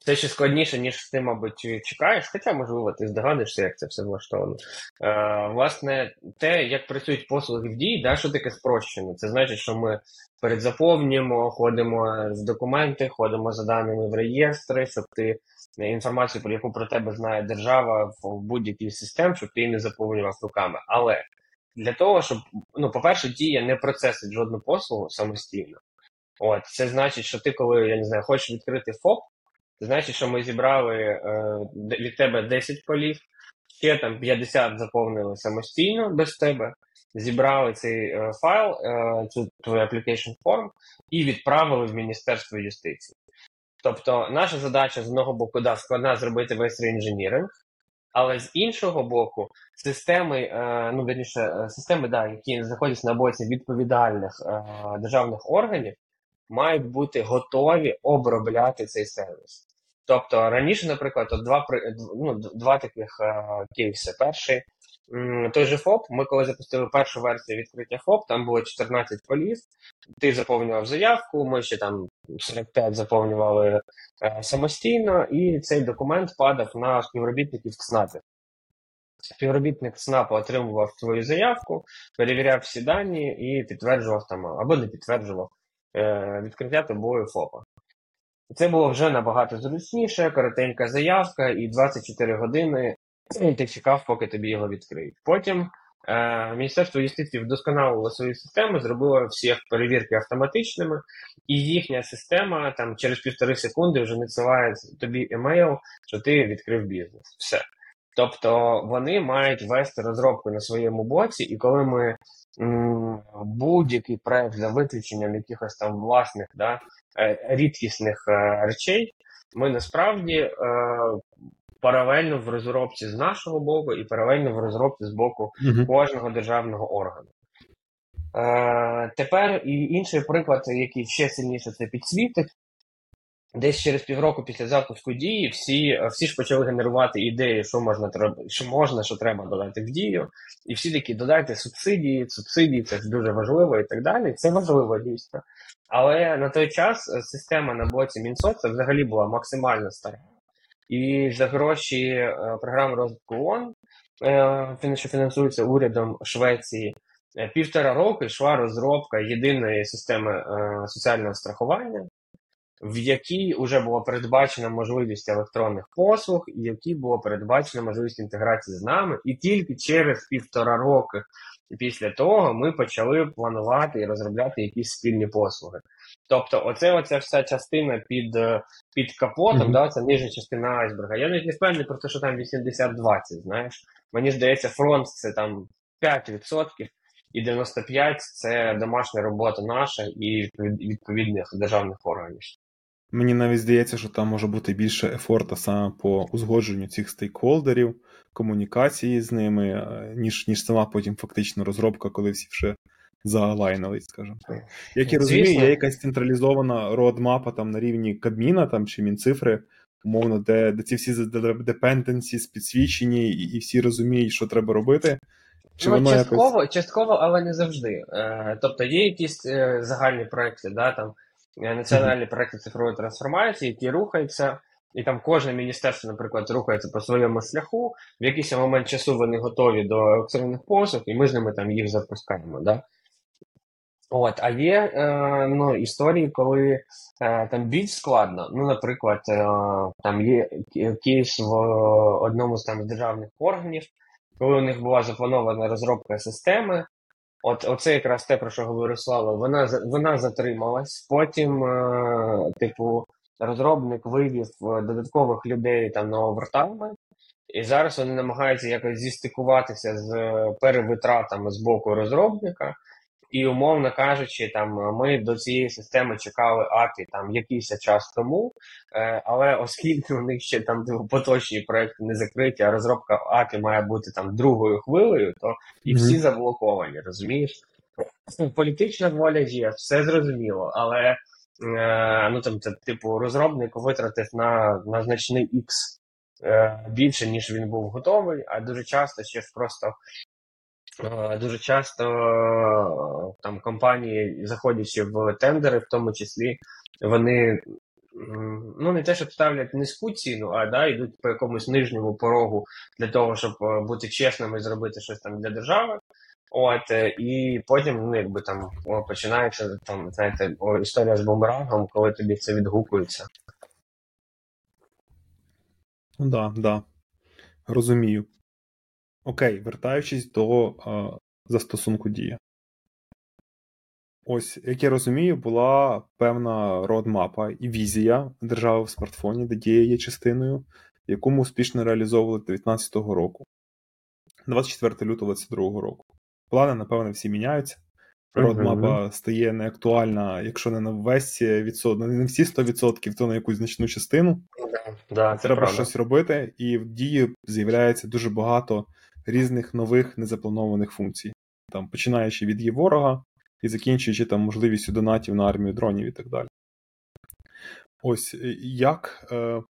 це ще складніше, ніж ти, мабуть, чекаєш, хоча, можливо, ти здогадуєшся, як це все влаштовано. Е, Власне, те, як працюють послуги в дії, да, що таке спрощено. Це значить, що ми передзаповнюємо, ходимо з документи, ходимо за даними в реєстри, щоб ти інформацію, про яку про тебе знає держава в будь-якій системі, щоб ти її не заповнював руками. Але для того, щоб, ну, по-перше, дія не процесить жодну послугу самостійно. От, Це значить, що ти, коли я не знаю, хочеш відкрити ФОП, значить, що ми зібрали е, від тебе 10 полів, ще там 50 заповнили самостійно без тебе, зібрали цей е, файл, е, цю твою application form і відправили в Міністерство юстиції. Тобто, наша задача з одного боку да, складна зробити весь реінженіринг, але з іншого боку, системи, е, ну верніше, е, системи, да, які знаходяться на боці відповідальних е, державних органів, мають бути готові обробляти цей сервіс. Тобто раніше, наприклад, от два ну, два таких кейси. Перший той же ФОП, ми коли запустили першу версію відкриття ФОП, там було 14 полів. Ти заповнював заявку, ми ще там 45 заповнювали е, самостійно, і цей документ падав на співробітників ЦНАПів. Співробітник ЦНАПу отримував свою заявку, перевіряв всі дані і підтверджував там або не підтверджував е, відкриття тобою ФОПа. Це було вже набагато зручніше, коротенька заявка, і 24 години ти чекав, поки тобі його відкриють. Потім е, Міністерство юстиції вдосконалило свою систему, зробило всі перевірки автоматичними, і їхня система там через півтори секунди вже надсилає тобі емейл, що ти відкрив бізнес. Все. Тобто вони мають вести розробку на своєму боці, і коли ми будь-який проект за виключенням якихось там власних да, е, рідкісних е, речей, ми насправді е, паралельно в розробці з нашого боку і паралельно в розробці з боку кожного державного органу. Тепер і інший приклад, який ще сильніше це підсвітить. Десь через півроку після запуску дії всі всі ж почали генерувати ідеї, що можна що можна, що треба додати в дію. І всі такі додайте субсидії, субсидії, це ж дуже важливо і так далі. Це важливо дійсно. Але на той час система на боці Мінсоца взагалі була максимально стара. І за гроші е, програми розвитку ООН, е, що фінансується урядом Швеції, е, півтора року йшла розробка єдиної системи соціального страхування, в якій вже була передбачена можливість електронних послуг, і в якій була передбачена можливість інтеграції з нами, і тільки через півтора роки після того ми почали планувати і розробляти якісь спільні послуги. Тобто, оце оця вся частина під під капотом, mm-hmm. да, це нижня частина айсберга. Я навіть не впевнений про те, що там 80-20, знаєш. Мені здається, фронт це там 5%, і 95% це домашня робота наша і відповідних державних органів. Мені навіть здається, що там може бути більше ефорта саме по узгодженню цих стейкхолдерів, комунікації з ними, е, ніж ніж сама потім фактично розробка, коли всі вже заалайнились, скажімо так. Як я розумію, є якась централізована родмапа там на рівні Кабміна там чи Мінцифри, умовно, де де ці всі депенденсі підсвічені, і, і всі розуміють, що треба робити. Чи ну, частково, якось... частково, але не завжди. Е, Тобто є якісь е, загальні проекти, да, там національні проекти цифрової трансформації, які рухаються, і там кожне міністерство, наприклад, рухається по своєму шляху. В якийсь момент часу вони готові до електронних послуг, і ми з ними там їх запускаємо. Да? От, А є е, ну, історії, коли е, там більш складно. Ну, наприклад, е, там є кейс в одному з там державних органів, коли у них була запланована розробка системи. От оце якраз те, про що говорив Слава, вона вона затрималась. Потім, е, типу, розробник вивів е, додаткових людей там на овертайми, і зараз вони намагаються якось зістикуватися з перевитратами з боку розробника. І, умовно кажучи, там ми до цієї системи чекали API там якийсь час тому, е, але оскільки у них ще там типу, поточні проекти не закриті, а розробка API має бути там другою хвилею, то і всі заблоковані, розумієш? Політична воля є, все зрозуміло, але е, ну там це типу розробник витратив на на значний е, більше, ніж він був готовий, а дуже часто ще ж просто Е, дуже часто е, там компанії, заходячи в тендери, в тому числі, вони ну не те, що ставлять низьку ціну, а да, йдуть по якомусь нижньому порогу для того, щоб е, бути чесними і зробити щось там для держави. От, і потім ну, якби там починається там, знаєте, історія з бумерангом, коли тобі це відгукується. Ну да, да. Розумію. Окей, вертаючись до е, застосунку дія. Ось, як я розумію, була певна родмапа і візія держави в смартфоні, де дія є частиною, яку ми успішно реалізовували 2019 року, 24 лютого 2022 року. Плани, напевно, всі міняються. родмапа uh стає неактуальна, якщо не на весь відсоток, не всі 100%, то на якусь значну частину. Да, це Треба правда. щось робити, і в дії з'являється дуже багато різних нових незапланованих функцій, там починаючи від є ворога і закінчуючи там можливістю донатів на армію дронів і так далі. Ось як е,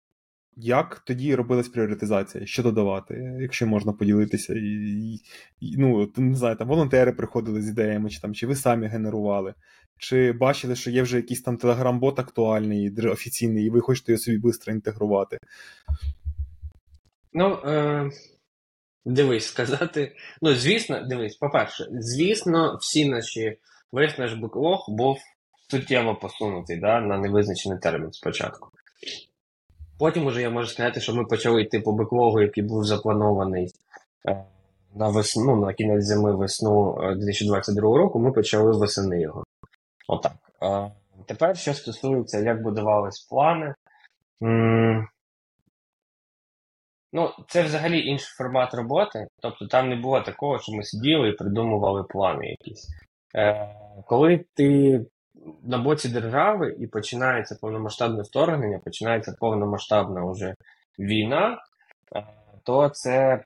як тоді робилась пріоритизація? Що додавати, якщо можна поділитися? І, і, Ну, не знаю, там волонтери приходили з ідеями, чи там, чи ви самі генерували, чи бачили, що є вже якийсь там телеграм-бот актуальний, офіційний, і ви хочете його собі швидко інтегрувати? Ну, е, дивись, сказати. Ну, звісно, дивись, по-перше, звісно, всі наші весь наш беклог був суттєво посунутий да, на невизначений термін спочатку. Потім уже я можу сказати, що ми почали йти по беклогу, який був запланований е, на весну, ну, на кінець зими весну 2022 е, року, ми почали весени його. Отак. Е, тепер, що стосується, як будувались плани. Ну, це взагалі інший формат роботи. Тобто там не було такого, що ми сиділи і придумували плани якісь. Е, Коли ти на боці держави і починається повномасштабне вторгнення, починається повномасштабна вже війна, е, то це,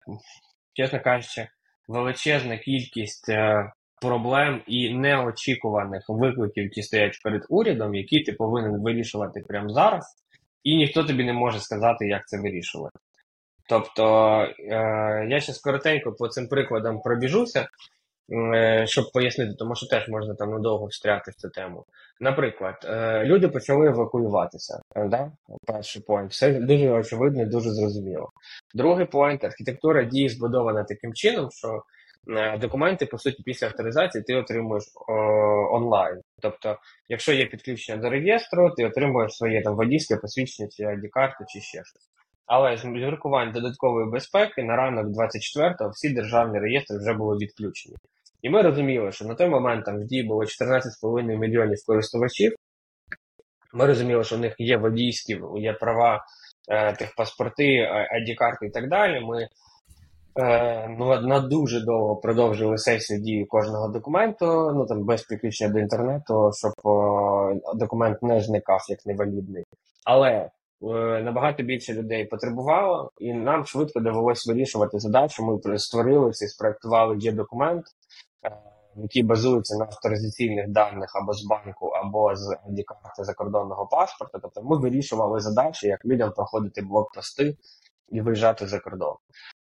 чесно кажучи, величезна кількість е, проблем і неочікуваних викликів, які стоять перед урядом, які ти повинен вирішувати прямо зараз, і ніхто тобі не може сказати, як це вирішувати. Тобто, е, я ще коротенько по цим прикладам пробіжуся. Е, щоб пояснити, тому що теж можна там надовго встряти в цю тему. Наприклад, е, люди почали евакуюватися. Да? Перший point. Все дуже очевидно, дуже зрозуміло. Другий point архітектура дії збудована таким чином, що документи, по суті, після авторизації ти отримуєш онлайн. Тобто, якщо є підключення до реєстру, ти отримуєш своє там водійське посвідчення, чи ID-карту, чи ще щось. Але з міркувань додаткової безпеки на ранок 24-го всі державні реєстри вже були відключені. І ми розуміли, що на той момент там в дії було 14,5 мільйонів користувачів. Ми розуміли, що в них є водійські, є права е, тих паспорти, ID-карти і так далі. Ми е, ну, на дуже довго продовжили сесію дії кожного документу, ну там без підключення до інтернету, щоб о, документ не зникав як невалідний. Але е, набагато більше людей потребувало, і нам швидко довелося вирішувати задачу. Ми створили і спроектували є документ, Е, які базуються на авторизаційних даних або з банку, або з id закордонного паспорта. Тобто ми вирішували задачі, як людям проходити блокпости і виїжджати за кордон.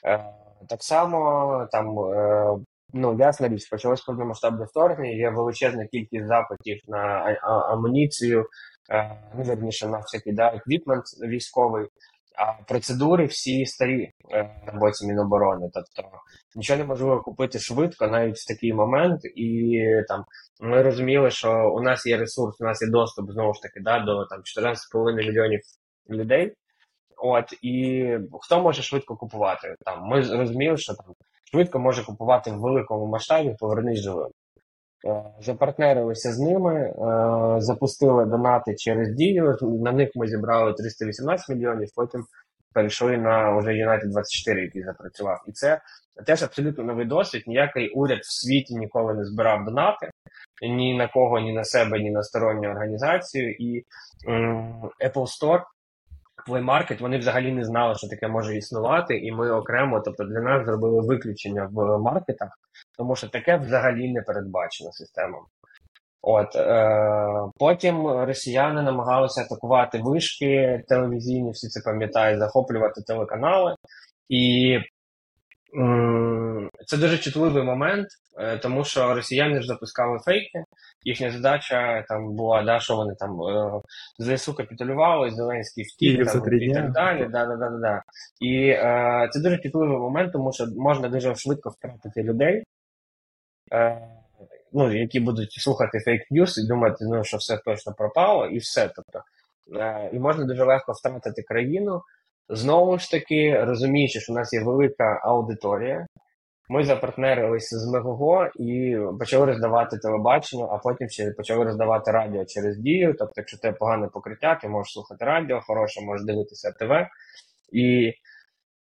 Е, так само там. Е, ну, ясна річ, почалось повномасштабне вторгнення, є величезна кількість запитів на амуніцію, ну, верніше на всякий да, еквіпмент військовий. А процедури всі старі е, на боці Міноборони. Тобто нічого неможливо купити швидко, навіть в такий момент. І там ми розуміли, що у нас є ресурс, у нас є доступ знову ж таки да, до там 14,5 мільйонів людей. От і хто може швидко купувати? Там ми розуміли, що там швидко може купувати в великому масштабі, повернись живим. Е, запартнерилися з ними, е, запустили донати через дію. На них ми зібрали 318 мільйонів. Потім перейшли на вже United 24, який запрацював. І це теж абсолютно новий досвід. Ніякий уряд в світі ніколи не збирав донати ні на кого, ні на себе, ні на сторонню організацію. І Apple Store Play Market, вони взагалі не знали, що таке може існувати, і ми окремо, тобто для нас зробили виключення в маркетах, тому що таке взагалі не передбачено системою. От е, потім росіяни намагалися атакувати вишки телевізійні, всі це пам'ятають, захоплювати телеканали, і це дуже чутливий момент, е, тому що росіяни ж запускали фейки. Їхня задача там була, да, що вони там е, ЗСУ капітулювали, Зеленський втік там, і так далі. Да, да, да, да. І е, це дуже чутливий момент, тому що можна дуже швидко втратити людей, ну, які будуть слухати фейк-ньюс і думати, ну, що все точно пропало, і все. Тобто, е, І можна дуже легко втратити країну. Знову ж таки, розуміючи, що у нас є велика аудиторія, ми запартнерилися з Мегого і почали роздавати телебачення, а потім ще почали роздавати радіо через дію. Тобто, якщо тебе погане покриття, ти можеш слухати радіо, хороше, можеш дивитися ТВ. І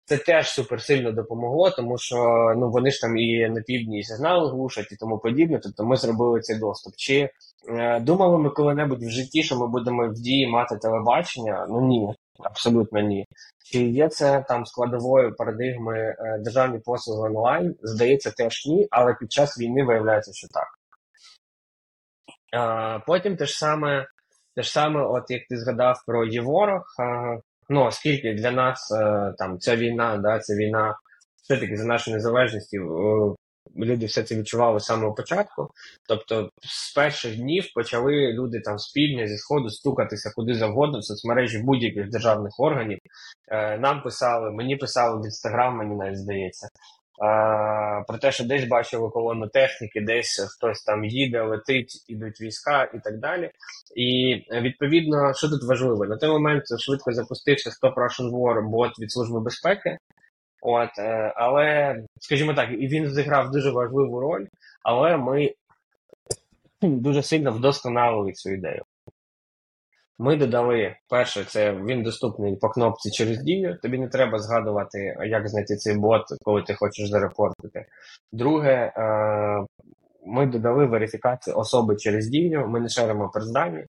Це теж супер сильно допомогло, тому що ну вони ж там і на півдні і сигнали глушать і тому подібне. Тобто ми зробили цей доступ. Чи е, думали ми коли-небудь в житті, що ми будемо в дії мати телебачення? Ну ні, абсолютно ні. Чи є це там складовою парадигми е, державні послуги онлайн? Здається, теж ні, але під час війни виявляється, що так. Е, потім те ж саме, те ж саме, от як ти згадав про Єворог, е, Ну, оскільки для нас е, там ця війна, да, ця війна все-таки за нашу незалежність, е, люди все це відчували з самого початку. Тобто, з перших днів почали люди там з зі сходу стукатися куди завгодно в соцмережі будь-яких державних органів. Е, нам писали, мені писали в інстаграм, мені навіть здається. Про те, що десь бачили колону техніки, десь хтось там їде, летить, ідуть війська і так далі. І відповідно, що тут важливо? На той момент швидко запустився Stop Russian War бот від Служби безпеки. От, е, Але, скажімо так, і він зіграв дуже важливу роль, але ми дуже сильно вдосконалили цю ідею. Ми додали перше, це він доступний по кнопці через дію. Тобі не треба згадувати, як знайти цей бот, коли ти хочеш зарепортити. Друге, е, ми додали верифікацію особи через дію. Ми не шеримо персдані,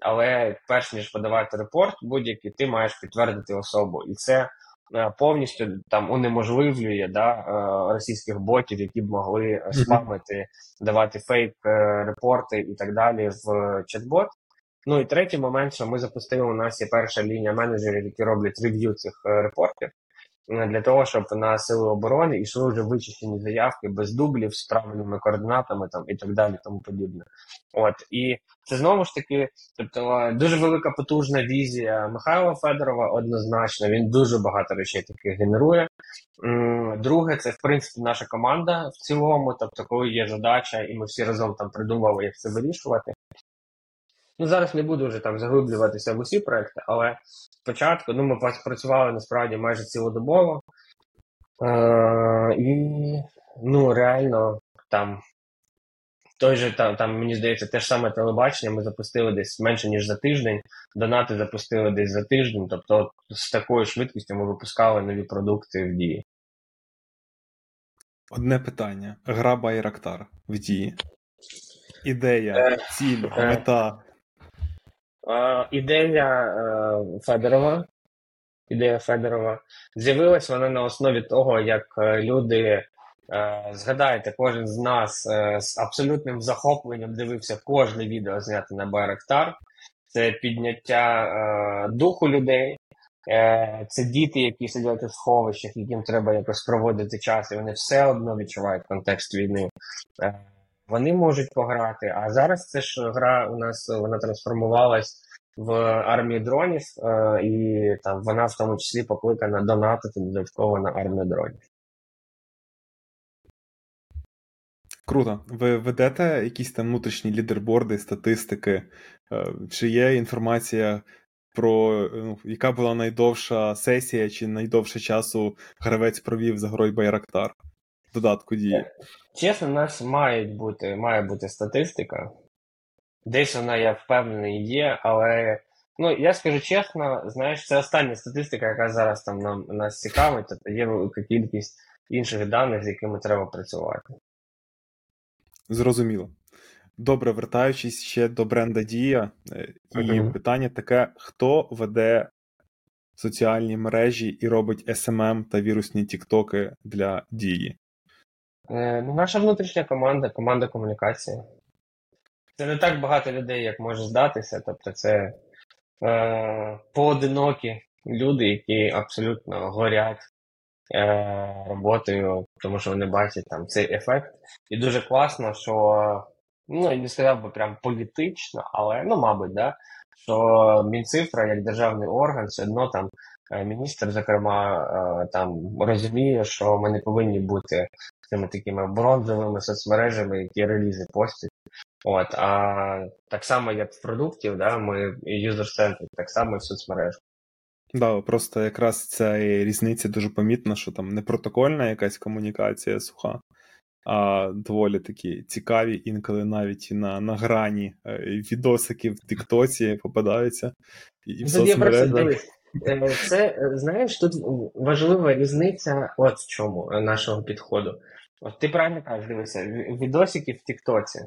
але перш ніж подавати репорт, будь-який ти маєш підтвердити особу, і це е, повністю там унеможливлює да, е, російських ботів, які б могли спамити, давати фейк репорти і так далі в чат-бот. Ну і третій момент, що ми запустили, у нас є перша лінія менеджерів, які роблять рев'ю цих е, репортів, е, для того, щоб на сили оборони йшли вже вичищені заявки без дублів з правильними координатами там і так далі, тому подібне. От і це знову ж таки, тобто дуже велика потужна візія Михайла Федорова, однозначно, він дуже багато речей таких генерує. Друге, це в принципі наша команда в цілому. Тобто, коли є задача, і ми всі разом там придумали, як це вирішувати. Ну, зараз не буду вже там заглиблюватися в усі проекти, але спочатку ну, ми працювали насправді майже цілодобово. Е, І ну, реально там той же там, там, мені здається, те ж саме телебачення ми запустили десь менше, ніж за тиждень. Донати запустили десь за тиждень. Тобто, з такою швидкістю ми випускали нові продукти в дії. Одне питання: гра Байрактар в дії. Ідея, е, ціль, е, мета. Ідея е, Федорова. Ідея Федорова з'явилась вона на основі того, як е, люди е, згадаєте, кожен з нас з абсолютним захопленням дивився кожне відео зняте на Байрактар. Це підняття духу людей. Це діти, які сидять у сховищах, яким треба якось проводити час, і вони все одно відчувають контекст війни вони можуть пограти. А зараз це ж гра у нас вона трансформувалась в армію дронів, е, і там вона в тому числі покликана донатити додатково на армію дронів. Круто. Ви ведете якісь там внутрішні лідерборди, статистики? Е, чи є інформація про ну, яка була найдовша сесія, чи найдовше часу гравець провів за грою Байрактар? Додатку дії? Чесно, у нас мають бути, має бути статистика. Десь вона, я впевнений, є, але ну, я скажу чесно, знаєш, це остання статистика, яка зараз там нам нас цікавить, тобто є велика кількість інших даних, з якими треба працювати. Зрозуміло. Добре, вертаючись ще до бренда Дія, е, і питання таке: хто веде соціальні мережі і робить SMM та вірусні тіктоки для Дії? Е, ну, Наша внутрішня команда, команда комунікації. Це не так багато людей, як може здатися. Тобто, це е, поодинокі люди, які абсолютно горять е, роботою, тому що вони бачать там цей ефект. І дуже класно, що ну я не сказав би прям політично, але ну, мабуть, да, що Мінцифра як державний орган все одно там. Е, міністр, зокрема, е, там розуміє, що ми не повинні бути цими такими бронзовими соцмережами, які релізи постять. От, а так само, як в продуктів, да, ми юзер-центрі, так само і в соцмережах. Да, просто якраз ця різниця дуже помітна, що там не протокольна якась комунікація суха, а доволі такі цікаві, інколи навіть на на грані е, відосики в Тіктоці попадаються і в соцмережах. Е, це, знаєш, тут важлива різниця от в чому нашого підходу. От ти правильно кажеш, дивися, відосики в Тіктоці.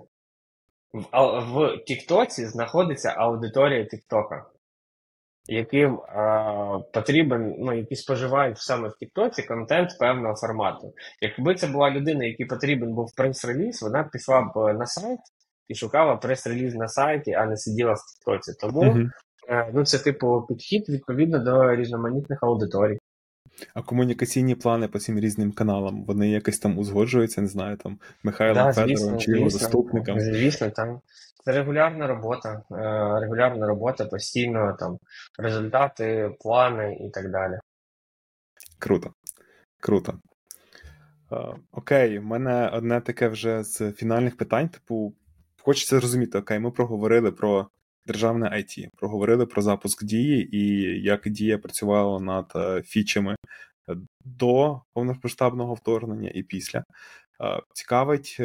В, в Тіктоці знаходиться аудиторія Тіктока яким а, потрібен, ну, які споживають саме в Тіктоці контент певного формату. Якби це була людина, якій потрібен був прес-реліз, вона пішла б на сайт і шукала прес-реліз на сайті, а не сиділа в Тіктоці. Тому uh-huh. Ну, це типу підхід відповідно до різноманітних аудиторій. А комунікаційні плани по цим різним каналам, вони якось там узгоджуються, не знаю, там Михайлом да, Федоровим чи його заступником. Звісно, там це регулярна робота, е, регулярна робота, постійно там результати, плани і так далі. Круто. Круто. Окей, в мене одне таке вже з фінальних питань. Типу, хочеться зрозуміти, окей, ми проговорили про державне IT, проговорили про запуск дії і як дія працювала над uh, фічами до повномасштабного вторгнення і після. Uh, цікавить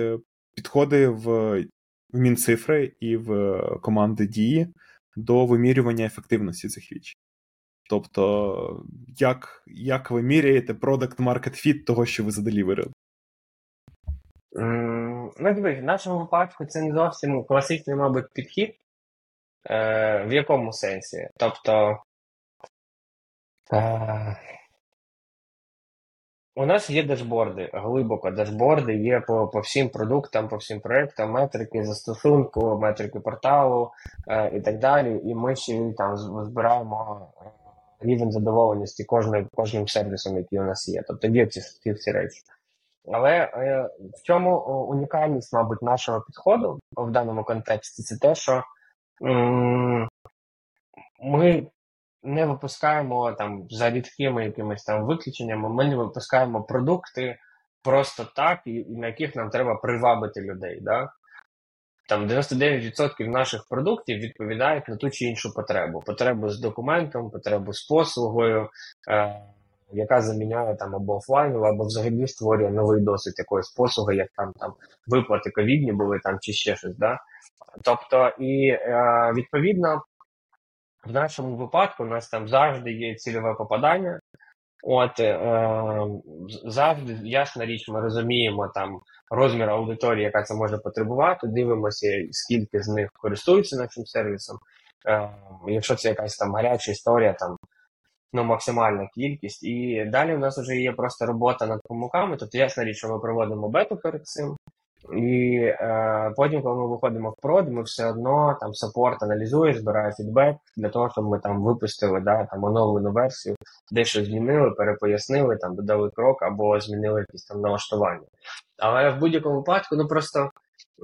підходи в Мінцифри і в команди дії до вимірювання ефективності цих віч. Тобто, як як ви міряєте продакт market fit того, що ви заделіверили? Ну, в нашому випадку це не зовсім класичний, мабуть, підхід. Е, В якому сенсі? Тобто. Е, у нас є дашборди, глибоко дашборди є по по всім продуктам, по всім проектам, метрики застосунку, метрики порталу е, і так далі. І ми ще там збираємо е, рівень задоволеності кожним кожним сервісом, який у нас є. Тобто є ці ці всі речі. Але е, в чому унікальність, мабуть, нашого підходу в даному контексті, це те, що ми не випускаємо там за рідкими якимись там виключеннями, ми не випускаємо продукти просто так, на яких нам треба привабити людей. Да? Там 99% наших продуктів відповідають на ту чи іншу потребу. Потребу з документом, потребу з послугою, е, яка заміняє там або офлайн, або взагалі створює новий досвід якоїсь послуги, як там там виплати ковідні були там чи ще щось. Да? Тобто, і е, відповідно в нашому випадку у нас там завжди є цільове попадання. От е, завжди, ясна річ, ми розуміємо там розмір аудиторії, яка це може потребувати. Дивимося, скільки з них користуються нашим сервісом. Е, Якщо це якась там гаряча історія, там ну, максимальна кількість. І далі у нас вже є просто робота над помилками. Тобто, ясна річ, що ми проводимо бету перед цим. І е, потім, коли ми виходимо в прод, ми все одно там саппорт аналізує, збирає фідбек для того, щоб ми там випустили да, там оновлену версію, дещо змінили, перепояснили, там додали крок або змінили якісь там налаштування. Але в будь-якому випадку, ну просто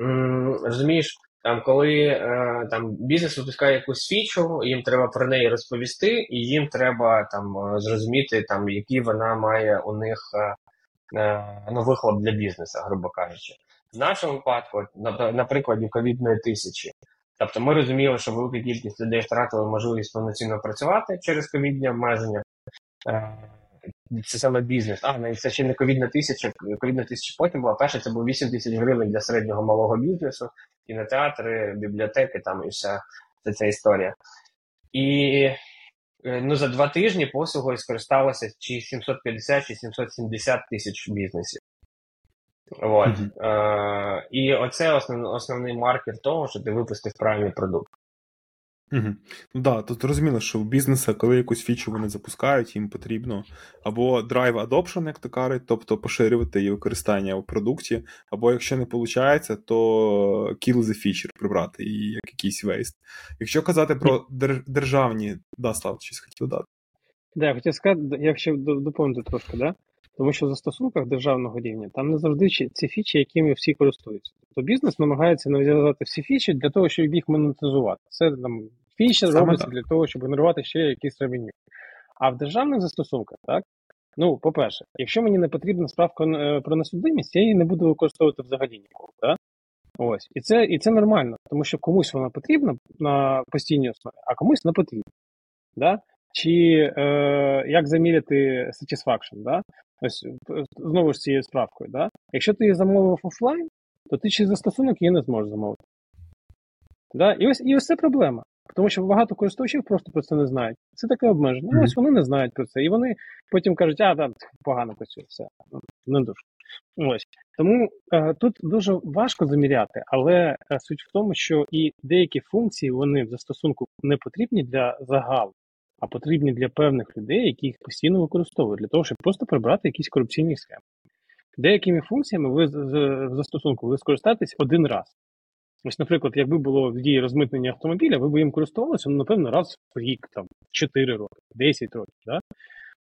м- розумієш, там коли е, там бізнес випускає якусь фічу, їм треба про неї розповісти, і їм треба там зрозуміти, там які вона має у них. Е, е ну, вихлоп для бізнесу, грубо кажучи. В нашому випадку, на, на ковідної тисячі, тобто ми розуміли, що велика кількість людей втратили можливість повноцінно працювати через ковідні обмеження. Це саме бізнес. А, ну, це ще не ковідна тисяча. Ковідна тисяча потім була перша, це був 8 тисяч гривень для середнього малого бізнесу, кінотеатри, бібліотеки, там і вся ця історія. І е, ну, за два тижні послугою скористалося чи 750, чи 770 тисяч бізнесів. От. Mm-hmm. Е, І оце основ, основний маркер того, що ти випустив правильний продукт. Угу. Ну да, тут зрозуміло, що у бізнеса, коли якусь фічу вони запускають, їм потрібно або drive adoption, як то кажуть, тобто поширювати її використання у продукті, або якщо не виходить, то kill the feature, прибрати її як якийсь вейст. Якщо казати про державні, да, Слав, щось хотів дати. Да, я хотів сказати, я ще доповнити трошки, да? Тому що в застосунках державного рівня там не завжди ці фічі, якими всі користуються. Тобто бізнес намагається нав'язати всі фічі для того, щоб їх монетизувати. Це там фічі робиться для того, щоб генерувати ще якісь ревеню. А в державних застосунках, так, ну, по-перше, якщо мені не потрібна справка е, про несудимість, я її не буду використовувати взагалі ніколи. Так? Ось. І це і це нормально, тому що комусь вона потрібна на постійній основі, а комусь не потрібна. Да? Чи е, як заміряти satisfaction, да? Ось знову ж цією справкою. Да? Якщо ти її замовив офлайн, то ти через застосунок її не зможеш замовити. Да? І ось і ось це проблема. Тому що багато користувачів просто про це не знають. Це таке обмеження. Mm-hmm. Ось вони не знають про це. І вони потім кажуть, а так, погано працює, все, ну, не дуже. Ось. Тому е, тут дуже важко заміряти, але е, суть в тому, що і деякі функції вони в застосунку не потрібні для загалу, а потрібні для певних людей, які їх постійно використовують, для того, щоб просто прибрати якісь корупційні схеми. Деякими функціями ви в застосунку ви скористаєтесь один раз. Ось, наприклад, якби було в дії розмитнення автомобіля, ви б їм користувалися, ну, напевно, раз в рік, там, 4 роки, 10 років. Да?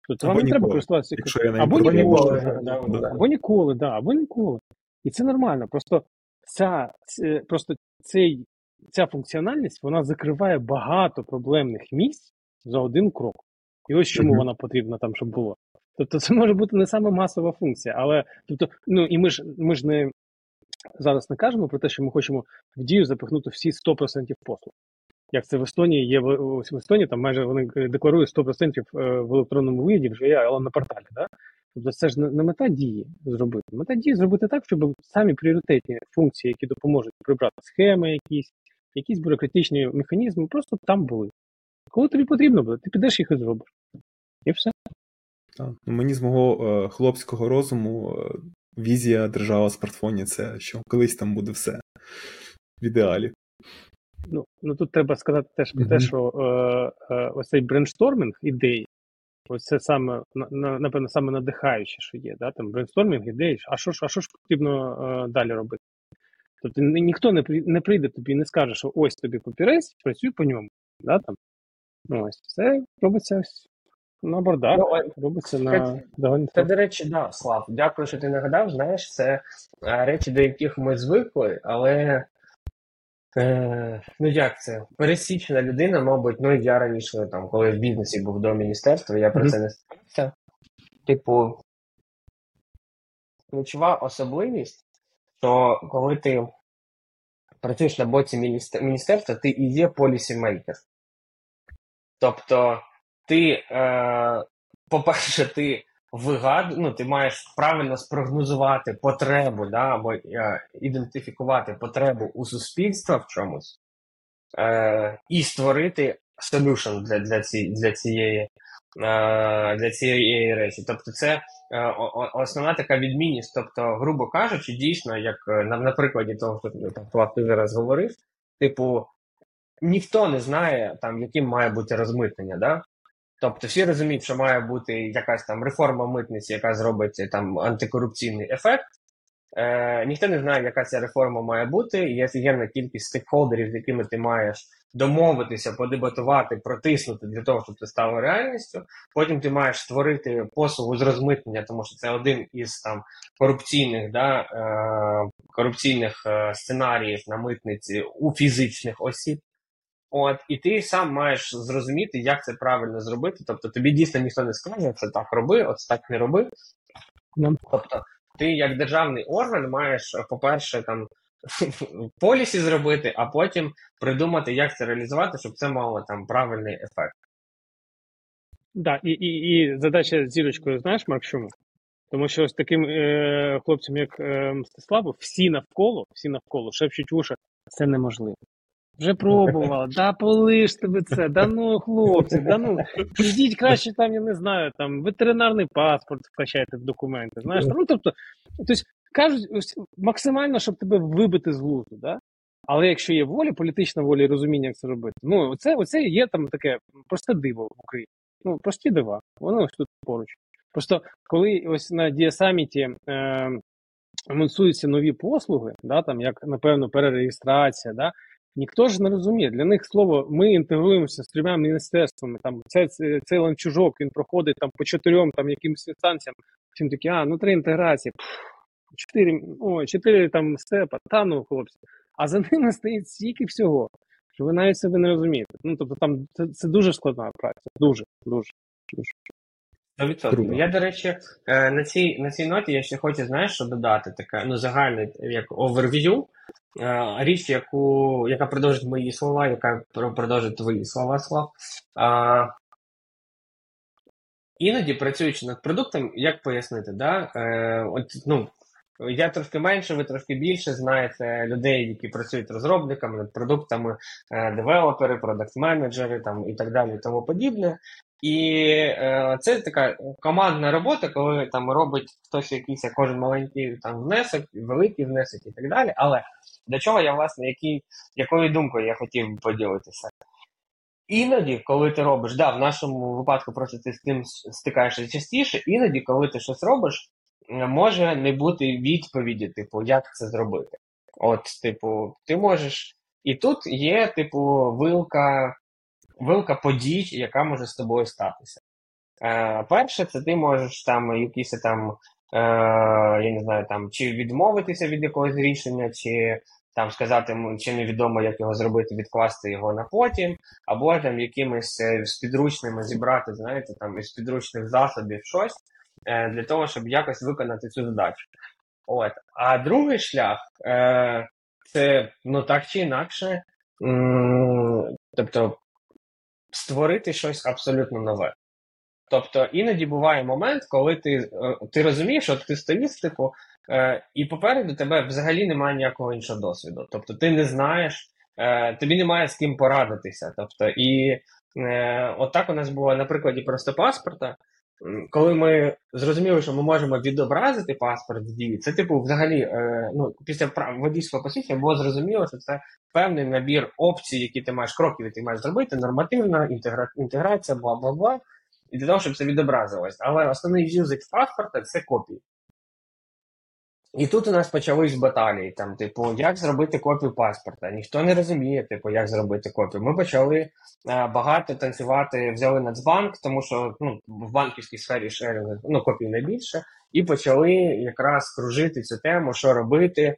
Тобто вам не треба користуватися Якщо я або ніколи, да, да, або ніколи, да, або ніколи. І це нормально. Просто ця це, просто цей, ця функціональність вона закриває багато проблемних місць за один крок. І ось чому mm-hmm. вона потрібна там, щоб було. Тобто, це може бути не саме масова функція, але тобто, ну і ми ж ми ж не зараз не кажемо про те, що ми хочемо в дію запихнути всі 100% послуг. Як це в Естонії є в Естонії, там майже вони декларують 100% е, в електронному вигляді вже є, але на порталі. Да? Тобто це ж не мета дії зробити. Мета дії зробити так, щоб самі пріоритетні функції, які допоможуть прибрати схеми, якісь, якісь бюрократичні механізми, просто там були. Коли тобі потрібно буде, ти підеш їх і зробиш. І все. Так. Ну, мені з мого е, хлопського розуму е, візія держава в смартфоні це що колись там буде все в ідеалі. Ну ну тут треба сказати теж про mm-hmm. те, що е, е, ось цей брейнштормінг ідей, ось це саме на, напевно саме надихаюче, що є. Да? Там брейнштормінг ідей, а що ж, а що ж потрібно е, далі робити? Тобто ніхто не не прийде тобі і не скаже, що ось тобі папірець, працюй по ньому. Да? Там. Ну, ось Це робиться ось на бардак, ну, робиться на доволі. Це, до речі, да, Слав. Дякую, що ти нагадав. Знаєш, це е, речі, до яких ми звикли, але Е, Ну як це? Пересічна людина, мабуть, ну я раніше, там, коли в бізнесі був до міністерства, я про mm-hmm. це не ставився. Типу, ключова особливість, що коли ти працюєш на боці міністерства, ти і є полісімейкер. Тобто, ти, е, по-перше, ти вигад... ну, ти маєш правильно спрогнозувати потребу, да, або е, ідентифікувати потребу у суспільства в чомусь, е, і створити solution для для, ці, для, цієї е, для цієї речі. Тобто, це е, основна така відмінність. Тобто, грубо кажучи, дійсно, як е, на, на прикладі того, що ти зараз говорив, типу. Ніхто не знає, там, яким має бути розмитнення. Да? Тобто всі розуміють, що має бути якась там реформа митниці, яка зробить там антикорупційний ефект. Е, Ніхто не знає, яка ця реформа має бути. Є офігенна кількість стейкхолдерів, з якими ти маєш домовитися, подебатувати, протиснути для того, щоб це стало реальністю. Потім ти маєш створити послугу з розмитнення, тому що це один із там корупційних да, е, корупційних е, сценаріїв на митниці у фізичних осіб. От, і ти сам маєш зрозуміти, як це правильно зробити. Тобто тобі дійсно ніхто не скаже, це так роби, от так не роби. Mm. Тобто, ти як державний орган маєш, по-перше, там полісі зробити, а потім придумати, як це реалізувати, щоб це мало там правильний ефект. Так, і і, і задача з зірочкою, знаєш, Марк, чому? Тому що ось таким е, хлопцям, як е, Мстиславу, всі навколо, всі навколо шепчуть вуша, це неможливо. Вже пробувала, да полиш тебе це, да ну хлопці, да ну ідіть краще там, я не знаю, там ветеринарний паспорт вкачайте в документи. Знаєш, ну тобто, тобто кажуть, максимально, щоб тебе вибити з глузду, да? Але якщо є воля, політична воля і розуміння, як це робити, ну оце, оце є там таке просте диво в Україні. Ну, прості дива, воно ось тут поруч. Просто коли ось на діасаміті е, анонсуються нові послуги, да, там як напевно перереєстрація, да, Ніхто ж не розуміє. Для них слово ми інтегруємося з трьома міністерствами. Там цей, цей ланчужок він проходить там по чотирьом там якимось інстанціям. Всім такі, а ну три інтеграції, чотири о, чотири там степа, та ну хлопці. А за ними стоїть стільки всього, що ви навіть себе не розумієте. Ну тобто там це, це дуже складна праця. Дуже, дуже, дуже. 100%. Я, до речі, е, на цій на цій ноті я ще хочу, знаєш, що додати таке, ну, загальне як оверв'ю. Річ, яку, яка продовжить мої слова, яка продовжить твої слова, Слав. А, Іноді працюючи над продуктом, як пояснити, да? Е, от, ну, Я трошки менше, ви трошки більше знаєте людей, які працюють розробниками над продуктами, е, девелопери, продакт-менеджери там і так далі, і тому подібне. І е, це така командна робота, коли там робить хтось якийсь кожен маленький там внесок, великий внесок і так далі. Але до чого я, власне, які, якою думкою я хотів поділитися? Іноді, коли ти робиш, да, в нашому випадку просто ти з тим стикаєшся частіше, іноді, коли ти щось робиш, може не бути відповіді, типу, як це зробити. От, типу, ти можеш. І тут є, типу, вилка вилка подій, яка може з тобою статися. Е, Перше, це ти можеш там якісь там, е, я не знаю, там, чи відмовитися від якогось рішення, чи там сказати, чи невідомо, як його зробити, відкласти його на потім, або там якимись е, з підручними зібрати, знаєте, там із підручних засобів щось е, для того, щоб якось виконати цю задачу. От. А другий шлях е, це ну так чи інакше. Тобто створити щось абсолютно нове. Тобто іноді буває момент, коли ти е, ти розумієш, що ти стоїш типу, е, і попереду тебе взагалі немає ніякого іншого досвіду. Тобто ти не знаєш, е, тобі немає з ким порадитися. Тобто, І е, от так у нас було на прикладі просто паспорта коли ми зрозуміли, що ми можемо відобразити паспорт дії, це типу, взагалі, е, ну після водійського посвідчення було зрозуміло, що це певний набір опцій, які ти маєш кроків, які ти маєш зробити, нормативна інтегра... інтеграція, бла бла бла. І для того, щоб це відобразилось. Але основний юзик паспорта це копії. І тут у нас почались баталії. Там, типу, як зробити копію паспорта? Ніхто не розуміє, типу, як зробити копію. Ми почали е, багато танцювати, взяли Нацбанк, тому що ну, в банківській сфері шерінг ну, копій найбільше і почали якраз кружити цю тему, що робити, е,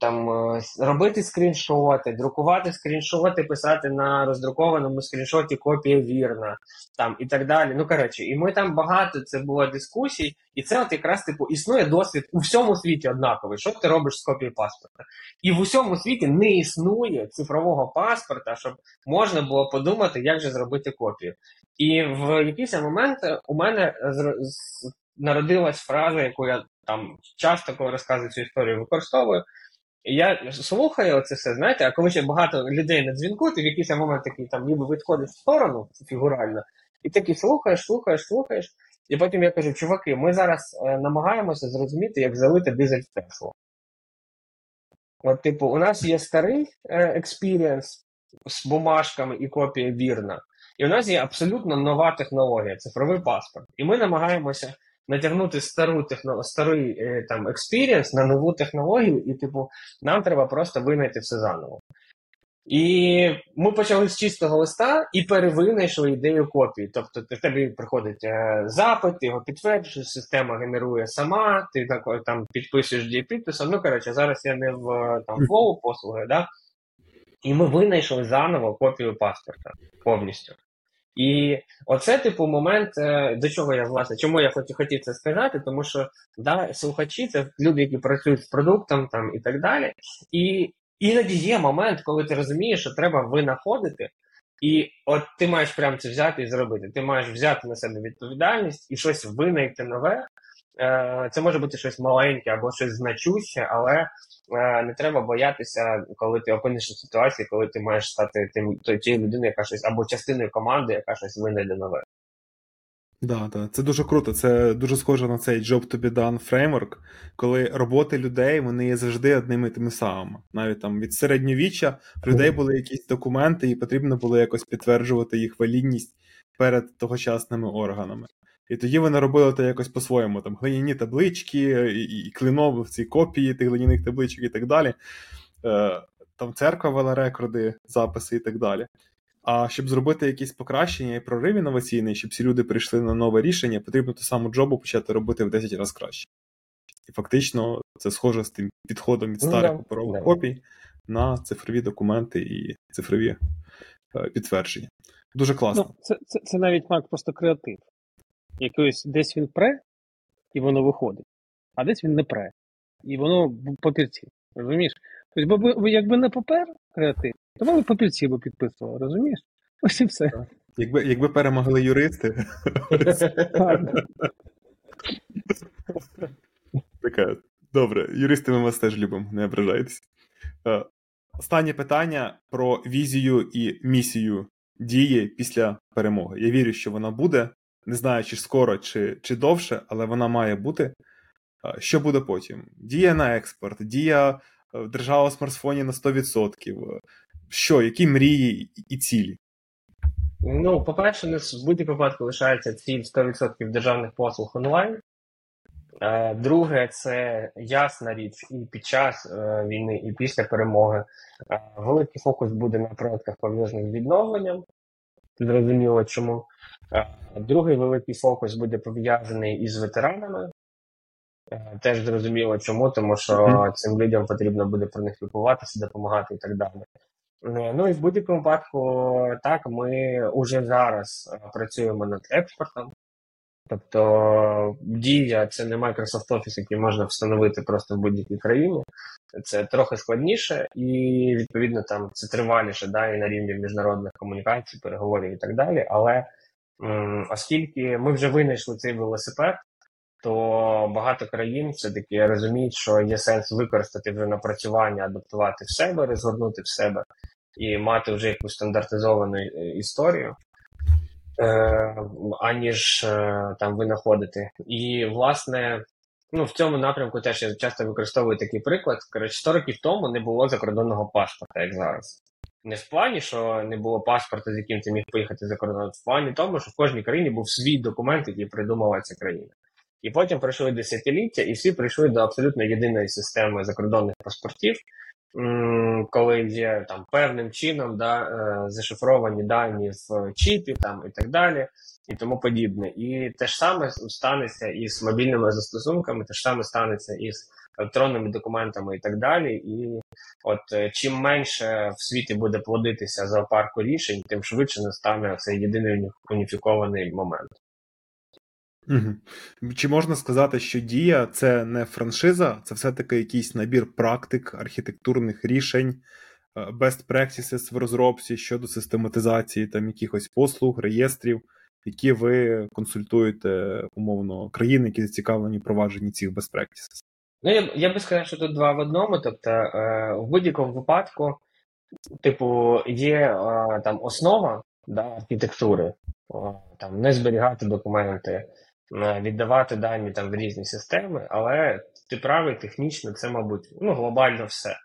там е, робити скріншоти, друкувати скріншоти, писати на роздрукованому скріншоті копія вірна, там і так далі. Ну коротше, і ми там багато це було дискусій, і це от якраз типу існує досвід у всьому світі однаковий. Що ти робиш з копією паспорта? І в усьому світі не існує цифрового паспорта, щоб можна було подумати, як же зробити копію. І в якийсь момент у мене народилась фраза, яку я там часто, коли розказую цю історію, використовую. І я слухаю це все, знаєте, а коли ще багато людей на дзвінку, ти в якийсь момент такий там ніби відходиш в сторону фігурально, і такий слухаєш, слухаєш, слухаєш. І потім я кажу, чуваки, ми зараз е, намагаємося зрозуміти, як залити дизель в Теслу. От, типу, у нас є старий experience з бумажками і копія вірна, і у нас є абсолютно нова технологія цифровий паспорт. І ми намагаємося натягнути стару техно, старий е, там experience на нову технологію, і, типу, нам треба просто винайти все заново. І ми почали з чистого листа і перевинайшли ідею копії. Тобто в тебе приходить е, запит, ти його підтверджуєш, система генерує сама, ти так, там підписуєш Дія підписом. Ну, коротше, зараз я не в там flow послуги, да? і ми винайшли заново копію паспорта повністю. І оце, типу, момент, е, до чого я власне, чому я хотів, хотів це сказати, тому що да, слухачі це люди, які працюють з продуктом там і так далі. І іноді є момент, коли ти розумієш, що треба винаходити, і от ти маєш прямо це взяти і зробити. Ти маєш взяти на себе відповідальність і щось винайти нове. Е, це може бути щось маленьке або щось значуще, але е, не треба боятися, коли ти опинишся в ситуації, коли ти маєш стати тим тією людиною, яка щось або частиною команди, яка щось винайде нове. Да, да, це дуже круто. Це дуже схоже на цей job to be done фреймворк, коли роботи людей вони є завжди одними і тими самими. Навіть там від середньовіччя в людей були якісь документи, і потрібно було якось підтверджувати їх валідність перед тогочасними органами. І тоді вони робили це якось по-своєму. Там глиняні таблички, і, і клинові ці копії тих глиняних табличок і так далі. Е, Там церква вела рекорди, записи і так далі. А щоб зробити якісь покращення і прорив інноваційний, щоб всі люди прийшли на нове рішення, потрібно ту саму джобу почати робити в 10 разів краще. І фактично це схоже з тим підходом від старих паперових копій на цифрові документи і цифрові е, підтвердження. Дуже класно. Ну, Це це, це навіть Марк просто креатив. Якось десь він пре, і воно виходить, а десь він не пре. І воно папірці. Розумієш? Тобто, бо якби не папер креатив, то ви папірці би підписували, розумієш? Ось і все. Якби якби перемогли юристи. таке. Добре, юристи ми вас теж любимо, не ображайтесь. Е, останнє питання про візію і місію дії після перемоги. Я вірю, що вона буде. Не знаю, чи скоро, чи, чи довше, але вона має бути. Е, що буде потім? Дія на експорт, дія е, держава в смартфоні на 100%. Що, які мрії і цілі? Ну, по-перше, нас в будь-якому випадку лишається ціль 100% державних послуг онлайн. Е, друге, це ясна річ і під час е, війни, і після перемоги. Е, великий фокус буде на проєктах пов'язаних з відновленням. Зрозуміло чому. Другий великий фокус буде пов'язаний із ветеранами. Теж зрозуміло чому, тому що цим людям потрібно буде про них лікуватися, допомагати і так далі. Ну і в будь-якому випадку, так, ми вже зараз працюємо над експортом. Тобто дія це не Microsoft Office, який можна встановити просто в будь-якій країні. Це трохи складніше і, відповідно, там це триваліше да, і на рівні міжнародних комунікацій, переговорів і так далі. Але м, оскільки ми вже винайшли цей велосипед, то багато країн все-таки розуміють, що є сенс використати вже напрацювання, адаптувати в себе, розгорнути в себе і мати вже якусь стандартизовану е, історію. Е, аніж е, там винаходити. І, власне, ну, в цьому напрямку теж я часто використовую такий приклад. Коротше, 100 років тому не було закордонного паспорта, як зараз. Не в плані, що не було паспорта, з яким ти міг поїхати за кордон, в плані тому, що в кожній країні був свій документ, який придумала ця країна. І потім пройшли десятиліття, і всі прийшли до абсолютно єдиної системи закордонних паспортів, коли є там певним чином да, е, зашифровані дані в чіпі там і так далі, і тому подібне. І те ж саме станеться із мобільними застосунками, те ж саме станеться із електронними документами і так далі. І от е, чим менше в світі буде плодитися зоопарку рішень, тим швидше настане цей єдиний уніфікований момент. Угу. Чи можна сказати, що Дія це не франшиза, це все-таки якийсь набір практик, архітектурних рішень, е, best practices в розробці щодо систематизації там якихось послуг, реєстрів, які ви консультуєте умовно країни, які зацікавлені в провадженні цих best practices? Ну, я я би сказав, що тут два в одному. Тобто, е, в будь-якому випадку, типу, є е, там основа да, архітектури, е, там не зберігати документи. Е, віддавати дані там в різні системи, але ти правий технічно, це, мабуть, ну, глобально все.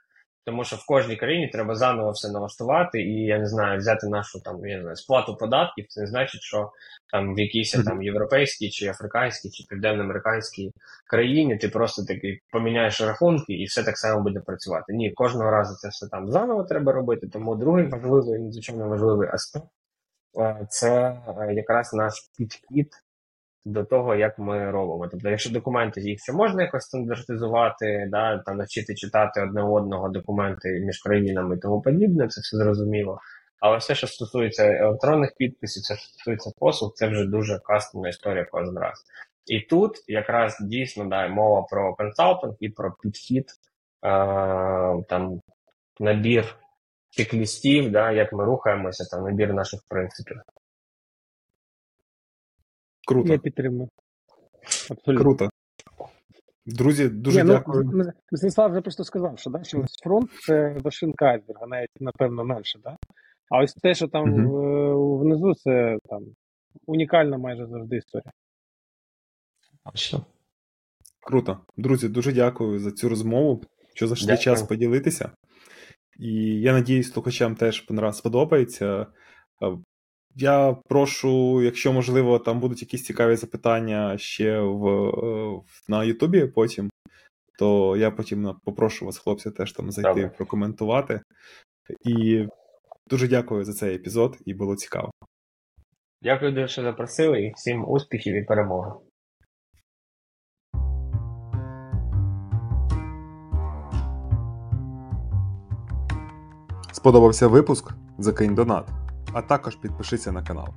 Тому що в кожній країні треба заново все налаштувати, і я не знаю, взяти нашу там я не знаю, сплату податків. Це не значить, що там в якійсь там європейській чи африканській чи південноамериканській країні ти просто такий поміняєш рахунки і все так само буде працювати. Ні, кожного разу це все там заново треба робити. Тому другий важливий, надзвичайно важливий аспект е, це е, якраз наш підхід до того, як ми робимо. Тобто, якщо документи їх ще можна якось стандартизувати, да, там навчити читати одне одного документи між країнами і тому подібне, це все зрозуміло. Але все, що стосується електронних підписів, все, що стосується послуг, це вже дуже кастомна історія кожен раз. І тут якраз дійсно да, мова про консалтинг і про підхід, е, там набір чек-лістів, да, як ми рухаємося, там набір наших принципів. Круто. Я підтримую. Абсолютно. Круто. Друзі, дуже Ні, ну, дякую. Ну, Станіслав вже просто сказав, що да, що фронт це вершинка айсберга, навіть напевно менше. Да? А ось те, що там угу. внизу, це там унікальна майже завжди історія. Круто. Друзі, дуже дякую за цю розмову, що знайшли час поділитися. І я надіюсь, слухачам теж сподобається. Я прошу, якщо можливо, там будуть якісь цікаві запитання ще в, на Ютубі потім, то я потім попрошу вас, хлопці, теж там зайти Добре. прокоментувати. І дуже дякую за цей епізод, і було цікаво. Дякую, що запросили, і всім успіхів і перемоги. Сподобався випуск? Закинь донат а також підпишися на канал.